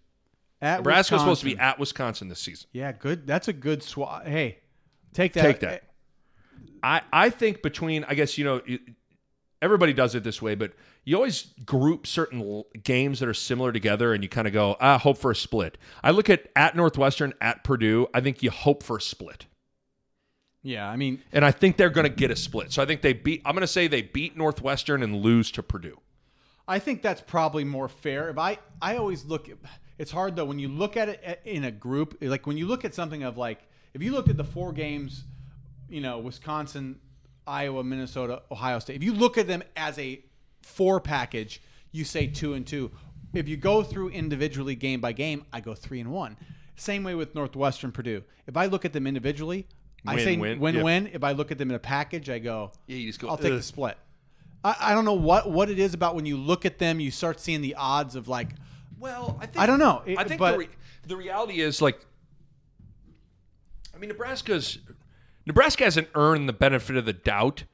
At Nebraska was supposed to be at Wisconsin this season. Yeah, good. That's a good swat. Hey, take that. Take that. I, I think between I guess you know you- everybody does it this way, but you always group certain l- games that are similar together, and you kind of go ah hope for a split. I look at at Northwestern at Purdue. I think you hope for a split, Yeah, I mean, and I think they're going to get a split. So I think they beat. I'm going to say they beat Northwestern and lose to Purdue. I think that's probably more fair. If I, I always look. It's hard though when you look at it in a group. Like when you look at something of like, if you looked at the four games, you know, Wisconsin, Iowa, Minnesota, Ohio State. If you look at them as a four package, you say two and two. If you go through individually game by game, I go three and one. Same way with Northwestern, Purdue. If I look at them individually, I Win, say win, win yeah. win. If I look at them in a package, I go. Yeah, you just go, I'll take "Ugh." the split. I, I don't know what what it is about when you look at them, you start seeing the odds of like, Well, I think I don't know. It- I think but- the, re- the reality is like, I mean, Nebraska's Nebraska hasn't earned the benefit of the doubt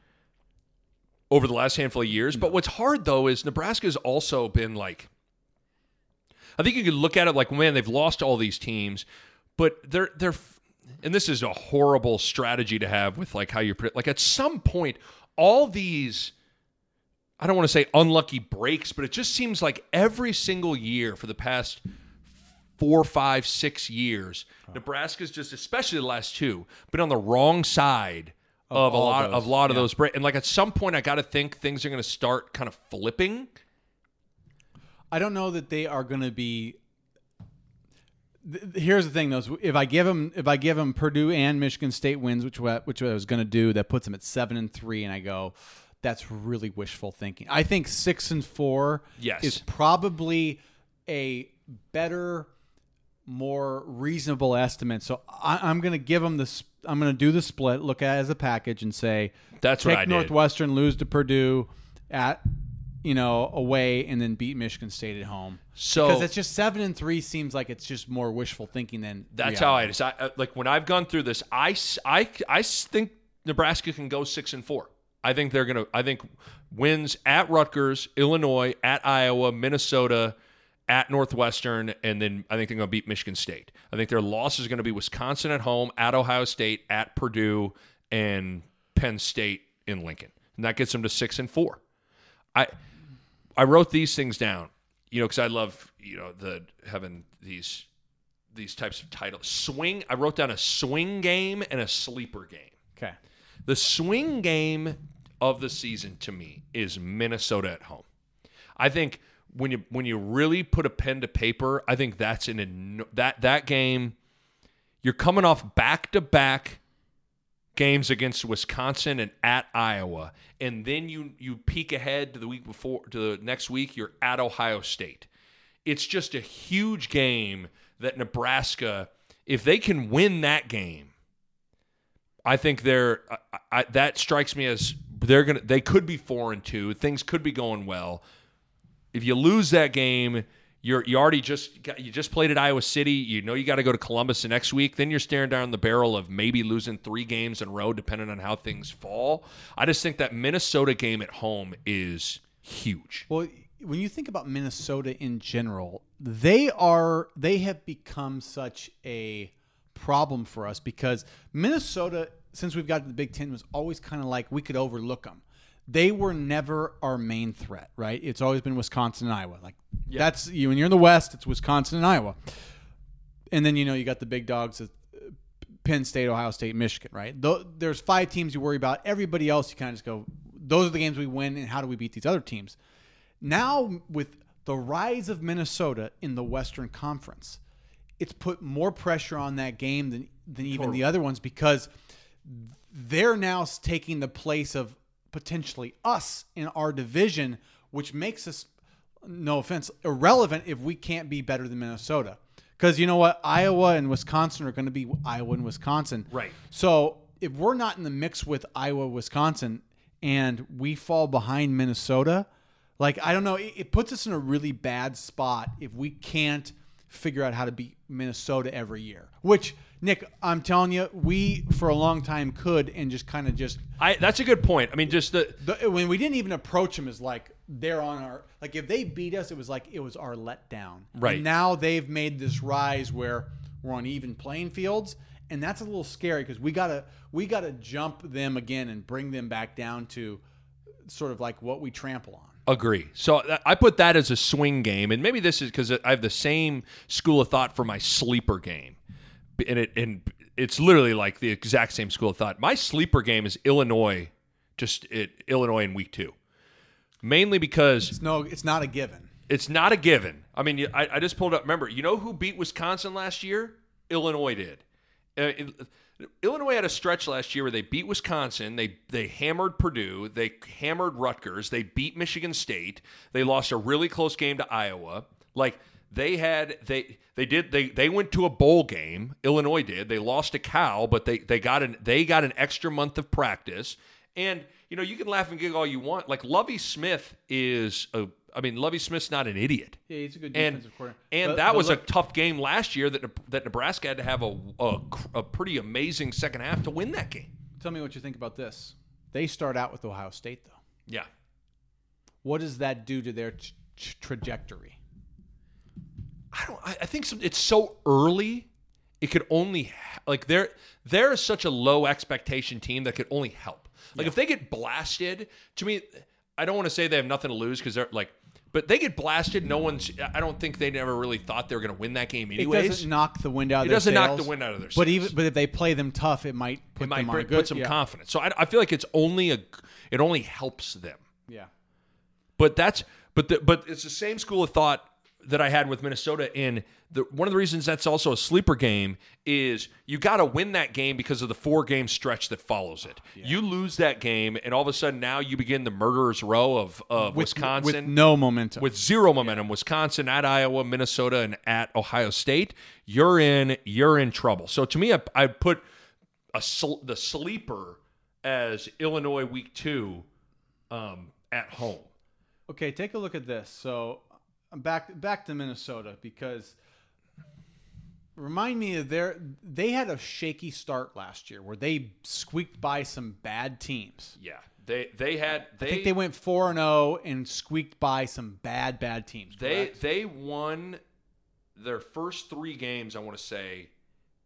over the last handful of years. But what's hard though is Nebraska's also been like, I think you could look at it like, man, they've lost all these teams, but they're they're and this is a horrible strategy to have with like how you pre- like at some point all these I don't want to say unlucky breaks, but it just seems like every single year for the past four, five, six years, Nebraska's just, especially the last two, been on the wrong side of, a lot of a lot of yeah. those breaks. And like at some point, I got to think things are going to start kind of flipping. I don't know that they are going to be. Here's the thing, though: if I give them, if I give them Purdue and Michigan State wins, which which I was going to do, that puts them at seven and three, and I go, that's really wishful thinking. I think six and four Yes. is probably a better, more reasonable estimate. So I, I'm going to give them this. I'm going to do the split, look at it as a package, and say That's take I did. Northwestern, lose to Purdue at you know away, and then beat Michigan State at home. So- because it's just seven and three seems like it's just more wishful thinking than That's reality. how I decide. uh, Like when I've gone through this, I I I think Nebraska can go six and four. I think they're gonna. I think wins at Rutgers, Illinois, at Iowa, Minnesota, at Northwestern, and then I think they're gonna beat Michigan State. I think their loss is gonna be Wisconsin at home, at Ohio State, at Purdue, and Penn State in Lincoln, and that gets them to six and four. I I wrote these things down, you know, because I love you know the having these these types of titles. Swing. I wrote down a swing game and a sleeper game. Okay, The swing game of the season to me is Minnesota at home. I think when you when you really put a pen to paper, I think that's an that that game. You're coming off back to back games against Wisconsin and at Iowa, and then you you peek ahead to the week before to the next week. You're at Ohio State. It's just a huge game that Nebraska, if they can win that game, I think they're I, I, that strikes me as they're gonna they could be four and two. Things could be going well. If you lose that game, you're you already just got, you just played at Iowa City. You know you got to go to Columbus the next week. Then you're staring down the barrel of maybe losing three games in a row, depending on how things fall. I just think that Minnesota game at home is huge. well, when you think about Minnesota in general, they are they have become such a problem for us because Minnesota, since we've got the Big Ten, was always kind of like we could overlook them. They were never our main threat, right? It's always been Wisconsin and Iowa. Like that's you when you're in the West, it's Wisconsin and Iowa. and then you know you got the big dogs of uh, Penn State, Ohio State, Michigan, right? There's five teams you worry about. Everybody else, you kind of just go, those are the games we win, and how do we beat these other teams? Now with the rise of Minnesota in the Western Conference, it's put more pressure on that game than than even the other ones because they're now taking the place of potentially us in our division, which makes us, no offense, irrelevant if we can't be better than Minnesota. Because you know what? Iowa and Wisconsin are going to be Iowa and Wisconsin. Right. So if we're not in the mix with Iowa, Wisconsin, and we fall behind Minnesota, like, I don't know, it, it puts us in a really bad spot if we can't figure out how to beat Minnesota every year. Which, Nick, I'm telling you, we for a long time could and just kind of just I that's a good point. I mean, just the the, when we didn't even approach them as like they're on our like if they beat us, it was like it was our letdown. Right. And now they've made this rise where we're on even playing fields, and that's a little scary because we gotta we gotta jump them again and bring them back down to sort of like what we trample on. Agree. So uh, I put that as a swing game, and maybe this is because I have the same school of thought for my sleeper game, and it and it's literally like the exact same school of thought. My sleeper game is Illinois, just it, Illinois in week two, mainly because It's no, it's not a given. it's not a given. I mean, I, I just pulled up. Remember, you know who beat Wisconsin last year? Illinois did. Uh, it- Illinois had a stretch last year where they beat Wisconsin, they they hammered Purdue, they hammered Rutgers, they beat Michigan State, they lost a really close game to Iowa. Like they had they they did they they went to a bowl game. Illinois did. They lost to Cal, but they they got an they got an extra month of practice. And you know you can laugh and giggle all you want. Like Lovie Smith is a I mean Lovie Smith's not an idiot. Yeah, he's a good And, defensive coordinator. and But- that but was look- a tough game last year that that Nebraska had to have a, a a pretty amazing second half to win that game. Tell me what you think about this. They start out with Ohio State though. Yeah. What does that do to their t- t- trajectory? I don't. I, I think some, it's so early, it could only like they're they're such a low expectation team that could only help. Like if they get blasted, to me, I don't want to say they have nothing to lose because they're like, but they get blasted. No one's. I don't think they never really thought they were going to win that game It anyways. doesn't knock the wind out. of It doesn't knock the wind out of their But sails. even but if they play them tough, it might put it might them on bring- a good. put some yeah. confidence. So I, I feel like it's only a, it only helps them. Yeah. But that's but the, but it's the same school of thought that I had with Minnesota. In the one of the reasons that's also a sleeper game is you got to win that game because of the four game stretch that follows it. You lose that game, and all of a sudden now you begin the murderer's row of, of With, Wisconsin with no momentum. with zero momentum. Wisconsin at Iowa, Minnesota, and at Ohio State. You're in. You're in trouble. So to me, I, I put a sl- the sleeper as Illinois week two um, at home. Okay, take a look at this. So I'm back back to Minnesota because remind me of their they had a shaky start last year where they squeaked by some bad teams. Yeah, they they had they I think they went 4 and 0 and squeaked by some bad bad teams. they correct? they won their first three games. I want to say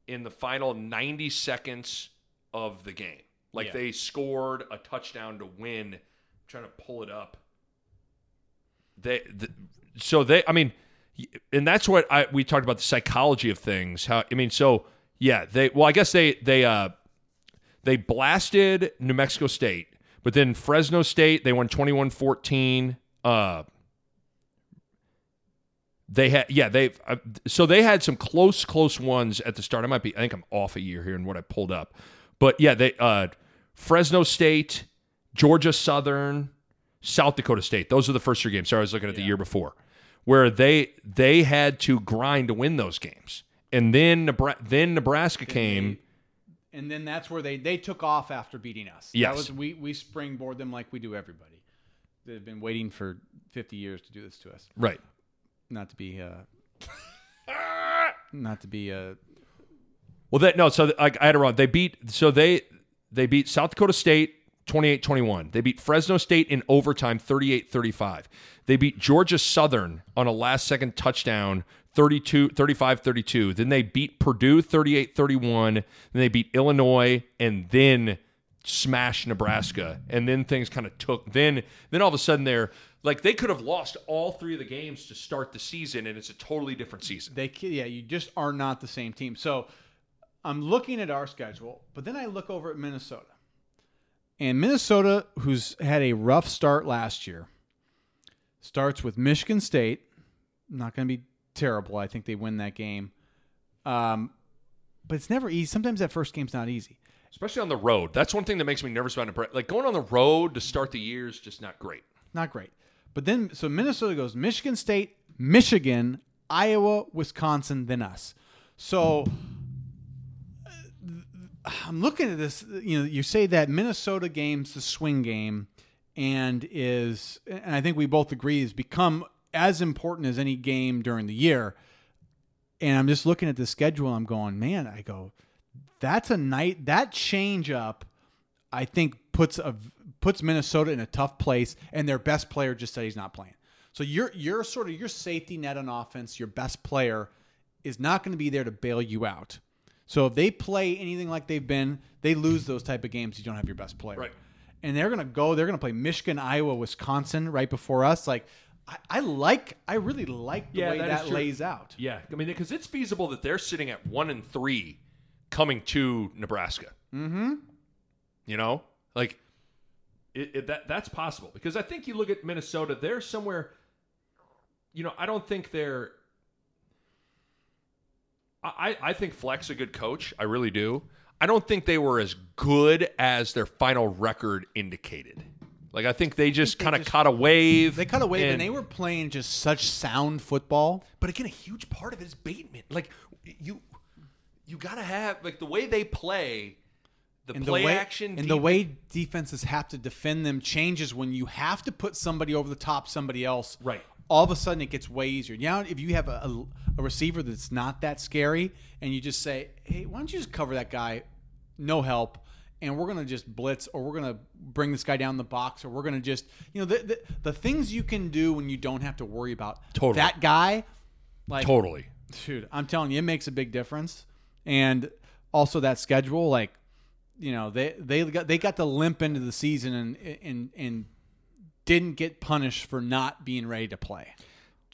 in the final ninety seconds of the game. Like Yeah. they scored a touchdown to win. I'm trying to pull it up. They th- so they. I mean, and that's what I we talked about the psychology of things. How I mean, so yeah, they. Well, I guess they they uh they blasted New Mexico State, but then Fresno State they won 21-14. Uh, they had yeah they uh, so they had some close close ones at the start. I might be I think I'm off a year here in what I pulled up, but yeah they uh Fresno State, Georgia Southern, South Dakota State. Those are the first three games. Sorry, I was looking at the year before, where they they had to grind to win those games, and then Nebraska, then Nebraska came. and then that's where they they took off after beating us. Yes. That was we we springboard them like we do everybody. They've been waiting for 50 years to do this to us. Right. Not to be uh *laughs* not to be uh Well, that no. So I, I had it wrong. They beat. So they they beat South Dakota State 28-21. They beat Fresno State in overtime 38-35. They beat Georgia Southern on a last second touchdown 32 35-32. Then they beat Purdue 38-31. Then they beat Illinois and then smashed Nebraska. And then things kind of took then then all of a sudden they're like they could have lost all three of the games to start the season and it's a totally different season. they yeah, you just are not the same team. So I'm looking at our schedule, but then I look over at Minnesota. And Minnesota, who's had a rough start last year, starts with Michigan State. Not going to be terrible. I think they win that game. Um, but it's never easy. Sometimes that first game's not easy. especially on the road. That's one thing that makes me nervous about Nebraska. Like going on the road to start the year is just not great. Not great. But then, so Minnesota goes Michigan State, Michigan, Iowa, Wisconsin, then us. So I'm looking at this. You know, you say that Minnesota game's the swing game, and is, and I think we both agree, has become as important as any game during the year. And I'm just looking at the schedule. I'm going, man. I go, that's a night. That change up, I think puts a puts Minnesota in a tough place, and their best player just said he's not playing. So you're you're sort of your safety net on offense. Your best player is not going to be there to bail you out. So if they play anything like they've been, they lose those type of games. You don't have your best player, Right. And they're going to go. They're going to play Michigan, Iowa, Wisconsin right before us. Like I, I like, I really like the Yeah, way that that, is true. lays out. Yeah, I mean, because it's feasible that they're sitting at one and three, coming to Nebraska. Mm-hmm. You know, like it, it, that that's possible because I think you look at Minnesota, they're somewhere. You know, I don't think they're. I, I think Fleck's a good coach. I really do. I don't think they were as good as their final record indicated. Like I think they just kind of caught a wave. They cut away, and, they were playing just such sound football. But again, a huge part of it is Bateman. Like you, you gotta have like the way they play, the And play the way, action, and the way defenses have to defend them changes when you have to put somebody over the top somebody else. Right. All of a sudden, it gets way easier. Now, if you have a, a, a receiver that's not that scary, and you just say, "Hey, why don't you just cover that guy? No help." And we're gonna just blitz, or we're gonna bring this guy down the box, or we're gonna just, you know, the the, the things you can do when you don't have to worry about Totally. that guy. Like totally. Dude, I'm telling you, it makes a big difference. and also that schedule, like you know, they they got they got to limp into the season and and and didn't get punished for not being ready to play.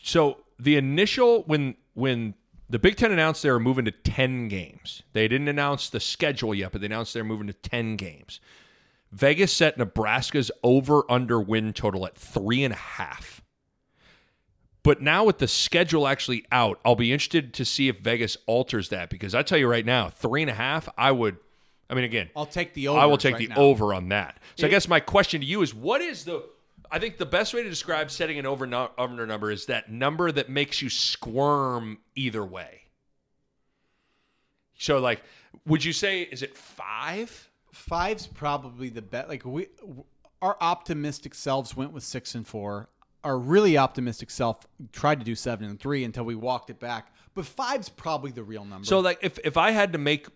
So the initial when when the Big Ten announced they were moving to ten games, they didn't announce the schedule yet, but they announced they're moving to ten games. Vegas set Nebraska's over under win total at three and a half. But now with the schedule actually out, I'll be interested to see if Vegas alters that because I tell you right now, three and a half, I would. I mean, again, I'll take the over. I will take right the now. over on that. So I guess my question to you is, what is the? I think the best way to describe setting an over no, under number is that number that makes you squirm either way. So, like, would you say is it five? Five's probably the best. Like we, our optimistic selves went with six and four. Our really optimistic self tried to do seven and three until we walked it back. But five's probably the real number. So, like, if if I had to make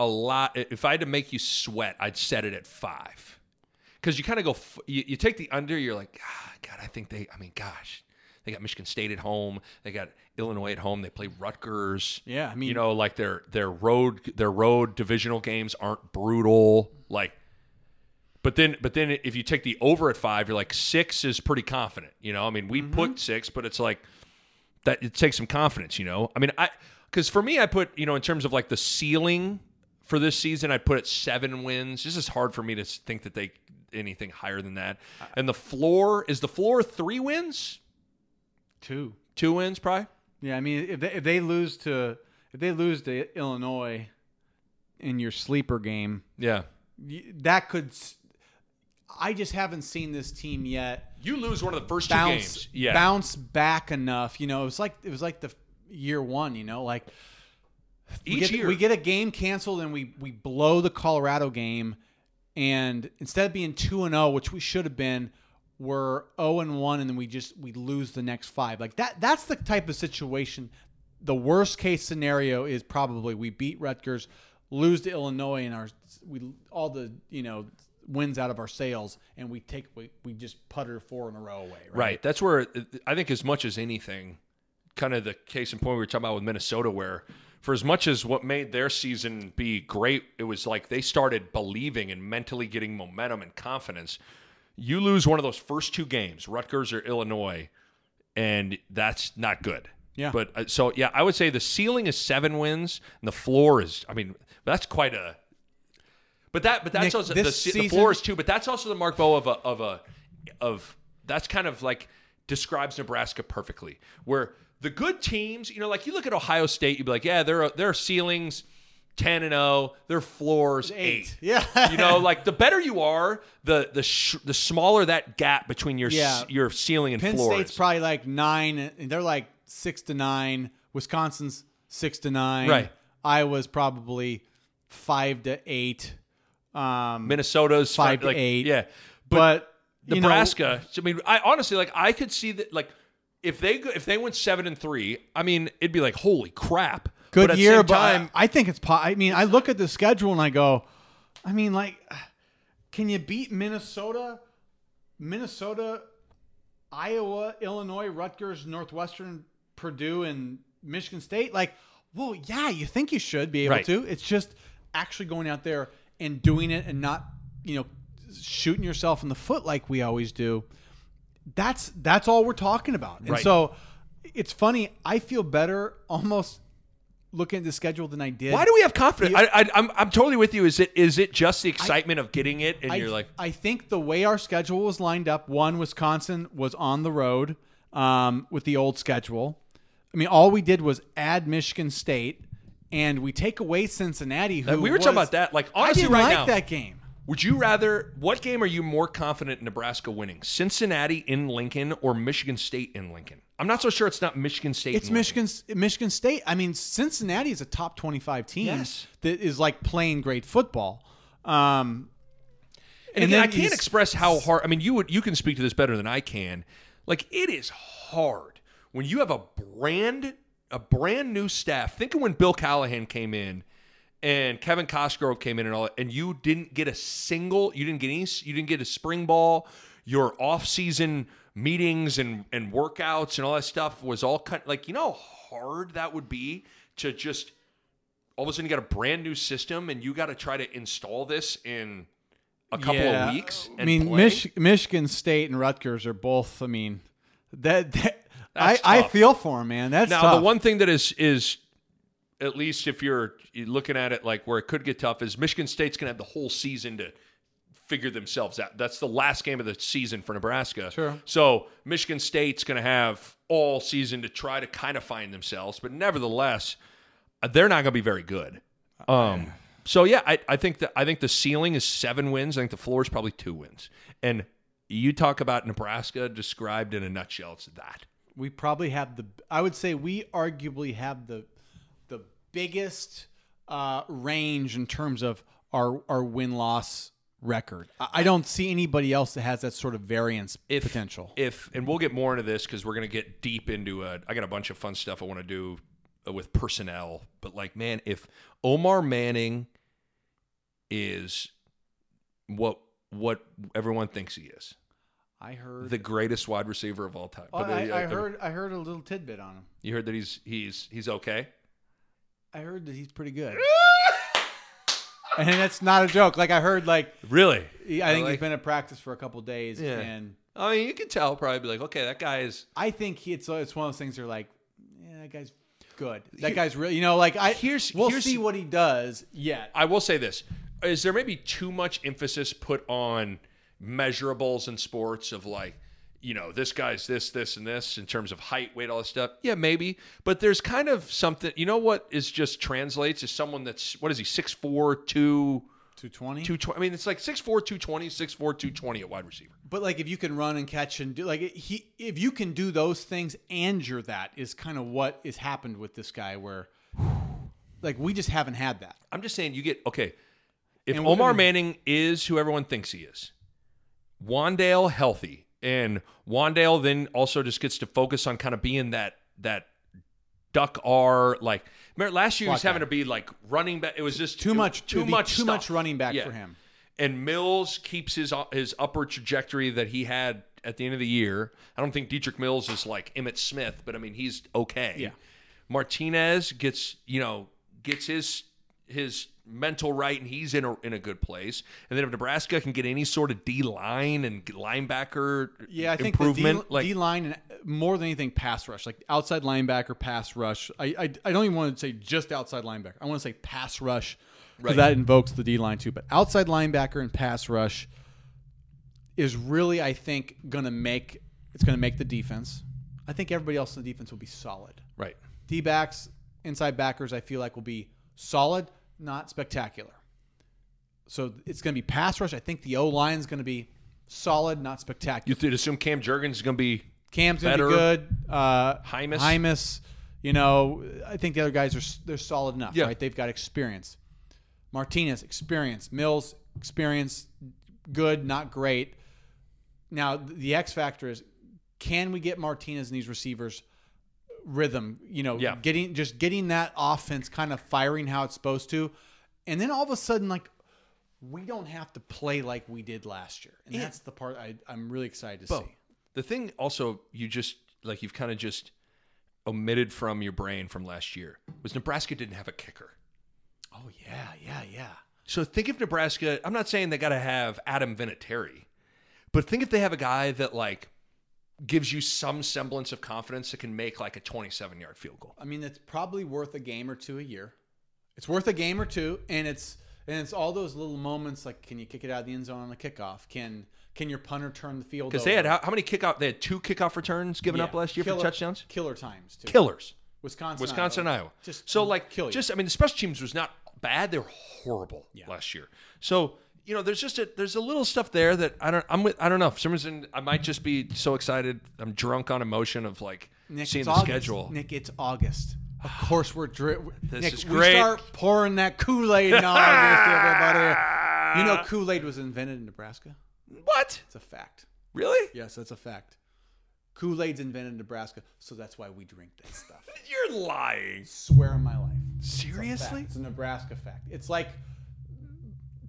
a lot, if I had to make you sweat, I'd set it at five. Because you kind of go, f- you, you take the under, you're like, ah, God, I think they, I mean, gosh, they got Michigan State at home, they got Illinois at home, they play Rutgers. Yeah, I mean- you know, like their their road their road divisional games aren't brutal, like. But then, but then, if you take the over at five, you're like six is pretty confident. You know, I mean, we put six, but it's like that it takes some confidence, you know. I mean, I because for me, I put you know in terms of like the ceiling for this season, I put it seven wins. This is hard for me to think that they anything higher than that. And the floor is the floor three wins, two. two wins, probably. Yeah, I mean, if they, if they lose to if they lose to Illinois in your sleeper game, Yeah, that could. I just haven't seen this team yet you lose one of the first two bounce games. Yeah, bounce back enough. You know, it was like it was like the year one. You know, like we each get, year we get a game canceled and we we blow the Colorado game, and instead of being two and zero, which we should have been, we're zero and one, and then we just we lose the next five. Like that. That's the type of situation. The worst case scenario is probably we beat Rutgers, lose to Illinois, and our we all the you know wins out of our sails, and we take we, we just putter four in a row away. Right. Right. That's where I think, as much as anything, kind of the case in point we were talking about with Minnesota, where for as much as what made their season be great, it was like they started believing and mentally getting momentum and confidence. You lose one of those first two games, Rutgers or Illinois, and that's not good. Yeah. But uh, so yeah, I would say the ceiling is seven wins, and the floor is. I mean, that's quite a. But that, but that's Nick, also the, ce- the floor is too. But that's also the Mark Bow of a of a of that's kind of like describes Nebraska perfectly. Where the good teams, you know, like you look at Ohio State, you'd be like, yeah, their their ceilings ten and zero, their floors eight. Yeah. you know, like the better you are, the the sh- the smaller that gap between your Yeah. s- your ceiling and Penn State's probably like nine, and they're like six to nine. Wisconsin's six to nine. Right. Iowa's probably five to eight. Um, Minnesota's Five to like, eight. Yeah, but, know, Nebraska. I mean, I honestly like I could see that like if they go, if they went seven and three, I mean, it'd be like holy crap. good but year, but time, I think it's. Po- I mean, I look at the schedule and I go, I mean, like, can you beat Minnesota, Minnesota, Iowa, Illinois, Rutgers, Northwestern, Purdue, and Michigan State? Like, well, yeah, you think you should be able Right. to. It's just actually going out there and doing it and not, you know, shooting yourself in the foot like we always do. That's that's all we're talking about. And Right. so it's funny. I feel better almost looking at the schedule than I did. why do we have confidence? I, I, I'm I'm totally with you. Is it is it just the excitement of getting it, and I, you're like, I think the way our schedule was lined up, one Wisconsin was on the road um, with the old schedule. I mean, all we did was add Michigan State, and we take away Cincinnati. Who we were talking about that. Like I honestly, didn't right like now, that game. Would you rather? What game are you more confident Nebraska winning? Cincinnati in Lincoln or Michigan State in Lincoln? I'm not so sure. It's not Michigan State. It's. Michigan Michigan State. I mean, Cincinnati is a top twenty-five team Yes. that is like playing great football. Um, And, And again, then I can't express how hard. I mean, you would you can speak to this better than I can. Like it is hard when you have a brand a brand new staff. Think of when Bill Callahan came in and Kevin Cosgrove came in and all, that, and you didn't get a single. You didn't get any. You didn't get a spring ball. Your off season meetings and and workouts and all that stuff was all cut. Like you know how hard that would be to just all of a sudden you got a brand new system and you got to try to install this in a couple Yeah. of weeks. I mean. Mich- Michigan State and Rutgers are both. I mean, that, that I, That's I feel for him, man. That's now tough. the one thing that is is at least if you're looking at it like where it could get tough is Michigan State's gonna have the whole season to figure themselves out. That's the last game of the season for Nebraska. Sure. So Michigan State's gonna have all season to try to kind of find themselves, but nevertheless, uh, they're not gonna be very good. Um. So yeah, I, I think that I think the ceiling is seven wins. I think the floor is probably two wins. And you talk about Nebraska described in a nutshell. It's that. we probably have the. I would say we arguably have the the biggest uh, range in terms of our our win loss record. I, I don't see anybody else that has that sort of variance if, potential. If and we'll get more into this because we're gonna get deep into a. I got a bunch of fun stuff I want to do uh, with personnel, but like, man, if Omar Manning is what what everyone thinks he is, I heard. the greatest wide receiver of all time. Oh, I, uh, I heard. I heard a little tidbit on him. you heard that he's he's he's okay. I heard that he's pretty good. *laughs* and that's not a joke. Like I heard, like Really? he- I think like- he's been at practice for a couple days, Yeah. and I mean, you can tell probably be like, okay, that guy is. I think he, it's it's one of those things. You're like, yeah, that guy's good. That guy's really, you know, like I. Here's- we'll here's- see what he does yet. I will say this: is there maybe too much emphasis put on measurables in sports of like, you know, this guy's this, this, and this in terms of height, weight, all this stuff? Yeah, maybe. But there's kind of something. You know what is just translates is someone that's what is he six four two. Two twenty. 220. I mean, it's like 6'4", 220, 6'4", 220 at wide receiver. But like, if you can run and catch and do like he, if you can do those things and you're that is kind of what has happened with this guy. Where, like, we just haven't had that. I'm just saying, you get okay. If Omar gonna- Manning is who everyone thinks he is, Wan'Dale healthy, and Wan'Dale then also just gets to focus on kind of being that that duck R like. Last year he was having to be like running back. It was just Too it- much- too much, too much running back Yeah. for him. And Mills keeps his uh, his upper trajectory that he had at the end of the year. I don't think Dedrick Mills is like Emmitt Smith, but I mean he's okay. Yeah. Martinez gets you know gets his his mental right and he's in a in a good place. And then if Nebraska can get any sort of D line and linebacker Yeah, I think improvement, the like D line and uh, more than anything, pass rush, like outside linebacker, pass rush. I I, I don't even want to say just outside linebacker. I want to say pass rush because Right. that invokes the D line too. But outside linebacker and pass rush is really, I think, going to make it's going to make the defense. I think everybody else in the defense will be solid. right. D backs, inside backers, I feel like will be solid, not spectacular. So it's going to be pass rush. I think the O line is going to be solid, not spectacular. You could assume Cam Jurgens is going to be Cam's gonna be good. Uh, Jaimes. Jaimes, you know, I think the other guys are they're solid enough, Yeah. right? They've got experience. Martinez, experience. Mills, experience. Good, not great. Now the X factor is, can we get Martinez and these receivers rhythm? You know, Yeah. getting just getting that offense kind of firing how it's supposed to, and then all of a sudden, like. We don't have to play like we did last year, and that's the part I, I'm really excited to Bo, see. The thing also you just like you've kind of just omitted from your brain from last year was Nebraska didn't have a kicker. Oh yeah, yeah, yeah. So think if Nebraska, I'm not saying they got to have Adam Vinatieri, but think if they have a guy that like gives you some semblance of confidence that can make like a 27 yard field goal. I mean, it's probably worth a game or two a year. It's worth a game or two, and it's and it's all those little moments like, can you kick it out of the end zone on a kickoff? Can can your punter turn the field? Because they had how, how many kickoff? They had two kickoff returns given Yeah. up last year Killer- for touchdowns. Killer times too. Killers. Wisconsin, Wisconsin, Iowa. and Iowa. Just so like, kill you. just I mean, the special teams was not bad; they were horrible last year. So you know, there's just a there's a little stuff there that I don't I'm with I don't know. For some reason, I might just be so excited. I'm drunk on emotion of like Nick, seeing the August. schedule. Nick, it's August. Of *sighs* course, we're dri- This Nick, is we start pouring that Kool Aid in August, everybody. You know, *laughs* Kool Aid was invented in Nebraska. What? It's a fact. Really? Yes, that's a fact. Kool Aid's invented in Nebraska, so that's why we drink that stuff. *laughs* You're lying. Swear on my life. Seriously? It's a Nebraska fact. It's like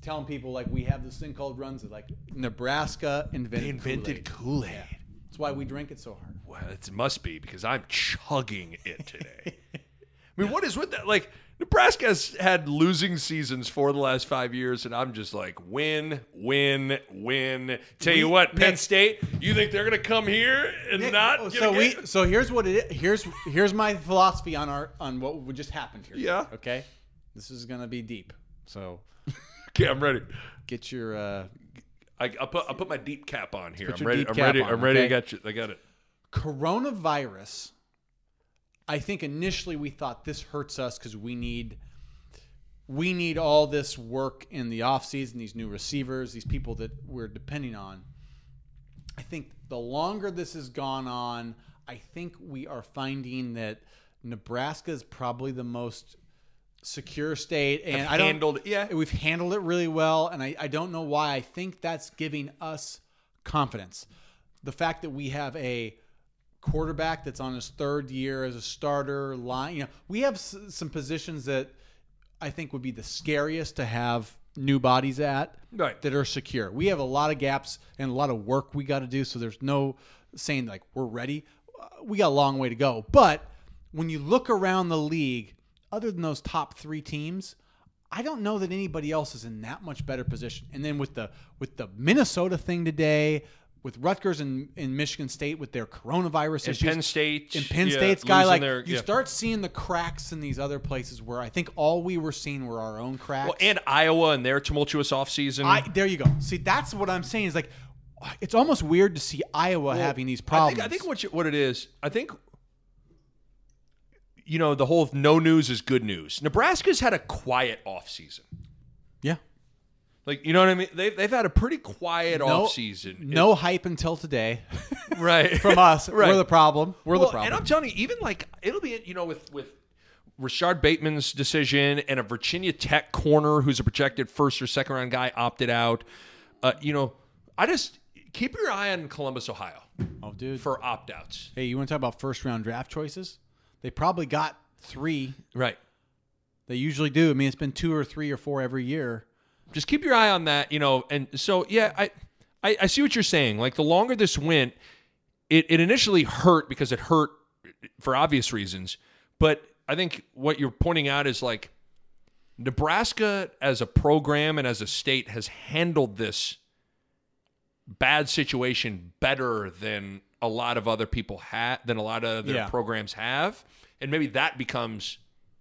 telling people like we have this thing called Runza like Nebraska invented They invented Kool-Aid. Yeah. That's why we drink it so hard. Well, it must be because I'm chugging it today. *laughs* I mean, what is with that? Like, Nebraska has had losing seasons for the last five years, and I'm just like, win, win, win. Tell you We- what, Penn State, you think they're going to come here and Nick, not? oh, so we so here's what it is. here's here's my philosophy on our on what would just happened here. Yeah. Okay. This is gonna be deep. So Okay, I'm ready. get your uh, I, I'll put I'll put my deep cap on here. I'm ready. I'm ready. on, I'm ready okay? get you. I got it. coronavirus. I think initially we thought this hurts us because we need we need all this work in the offseason, these new receivers, these people that we're depending on. I think the longer this has gone on, I think we are finding that Nebraska is probably the most secure state, and I don't handled it, yeah. we've handled it really well, and I, I don't know why. I think that's giving us confidence. The fact that we have a quarterback that's on his third year as a starter line, you know, we have s- some positions that I think would be the scariest to have new bodies at Right. that are secure. We have a lot of gaps and a lot of work we got to do. So there's no saying like we're ready. Uh, We got a long way to go. But when you look around the league, other than those top three teams, I don't know that anybody else is in that much better position. And then with the with the Minnesota thing today, with Rutgers and, and Michigan State with their coronavirus And issues, Penn State. and Penn yeah, State's guy, like their- you yeah. start seeing the cracks in these other places where I think all we were seeing were our own cracks. Well, and Iowa and their tumultuous offseason. I there you go. See, that's what I'm saying. Is like it's almost weird to see Iowa having these problems. I think, I think what you, what it is, I think, you know, the whole no news is good news. Nebraska's had a quiet offseason. yeah, Like, you know what I mean? They've, they've had a pretty quiet no offseason. no hype until today *laughs* right. from us. Right. We're the problem. We're well, the problem. And I'm telling you, even like, it'll be, you know, with, with, Rashod Bateman's decision and a Virginia Tech corner who's a projected first or second round guy opted out. Uh, you know, I just keep your eye on Columbus, Ohio oh, dude. for opt outs. hey, you want to talk about first round draft choices? They probably got three. Right. They usually do. I mean, it's been two or three or four every year. just keep your eye on that, you know. And so, yeah, I, I, I see what you're saying. Like the longer this went, it, it initially hurt because it hurt for obvious reasons. But I think what you're pointing out is like Nebraska as a program and as a state has handled this bad situation better than a lot of other people have than a lot of other Yeah. programs have. And maybe that becomes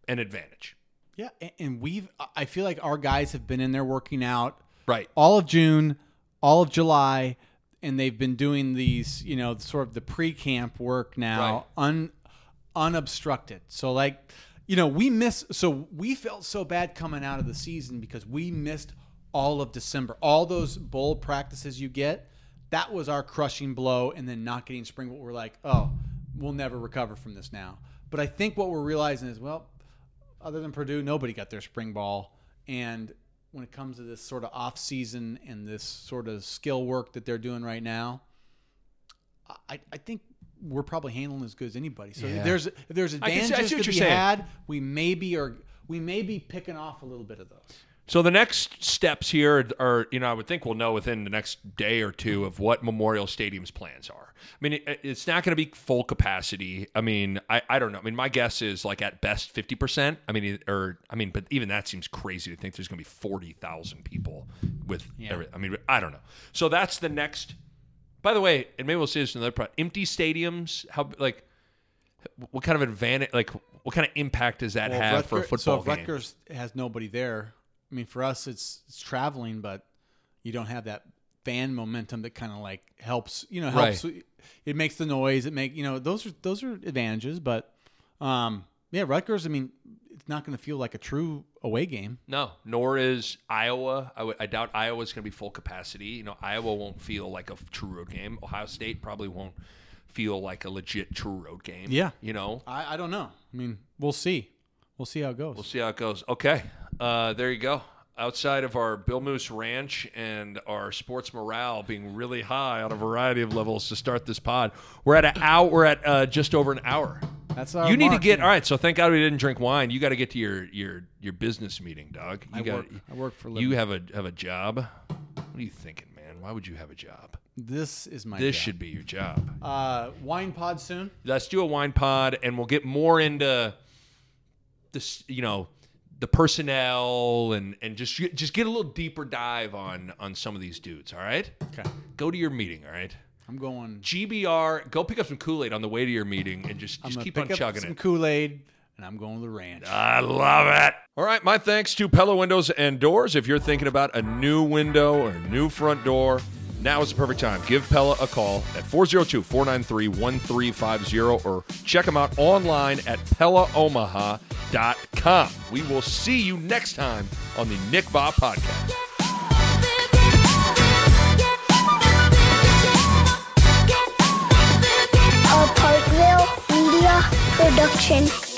an advantage. Yeah, and, we've. I feel like our guys have been in there working out. Right. all of June, all of July, and they've been doing these, you know, sort of the pre-camp work now, un unobstructed. So like, you know, we miss so we felt so bad coming out of the season because we missed all of December. All those bowl practices you get, that was our crushing blow and then not getting spring ball, we're like, "Oh, we'll never recover from this now." But I think what we're realizing is, well, other than Purdue, nobody got their spring ball. And when it comes to this sort of off season and this sort of skill work that they're doing right now, I, I think we're probably handling as good as anybody. So if there's if there's I can see- I see what to you're be saying. had, we maybe are we may be picking off a little bit of those. So the next steps here are, you know, I would think we'll know within the next day or two of what Memorial Stadium's plans are. I mean, it, it's not going to be full capacity. I mean, I, I don't know. I mean, my guess is like at best fifty percent. I mean, or I mean, but even that seems crazy to think there's going to be forty thousand people with. Every, I mean, I don't know. So that's the next. By the way, and maybe we'll see this in another part. Empty stadiums. How like what kind of advantage? Like what kind of impact does that Well, have for a football so game? Rutgers has nobody there, I mean, for us, it's it's traveling, but you don't have that fan momentum that kind of like helps. You know, helps. It makes the noise. It make you know those are those are advantages, but um, yeah, Rutgers. I mean, it's not going to feel like a true away game. No, nor is Iowa. I would- I doubt Iowa's going to be full capacity. You know, Iowa won't feel like a true road game. Ohio State probably won't feel like a legit true road game. Yeah. You know, I, I don't know. I mean, we'll see. We'll see how it goes. we'll see how it goes. Okay. Uh, there you go. Outside of our Bill Moos Ranch and our sports morale being really high on a variety of levels to start this pod, we're at an hour. We're at uh, just over an hour. That's our you need to get yeah. all right. So thank God we didn't drink wine. You got to get to your your your business meeting, dog. You I got work. I work for a you have a have a job. What are you thinking, man? Why would you have a job? This is my. This job. should be your job. Uh, wine pod soon. Let's do a wine pod, and we'll get more into this. You know, the personnel and and just just get a little deeper dive on on some of these dudes. All right, Okay. go to your meeting. All right, I'm going. GBR. Go pick up some Kool Aid on the way to your meeting and just just keep pick on up chugging some it. Kool Aid, and I'm going to the ranch. I love it. All right, my thanks to Pella Windows and Doors. If you're thinking about a new window or a new front door, now is the perfect time. Give Pella a call at 402 493 1350 or check them out online at PellaOmaha.com. We will see you next time on the Nick Bahe Podcast. A Hurrdat Media Production.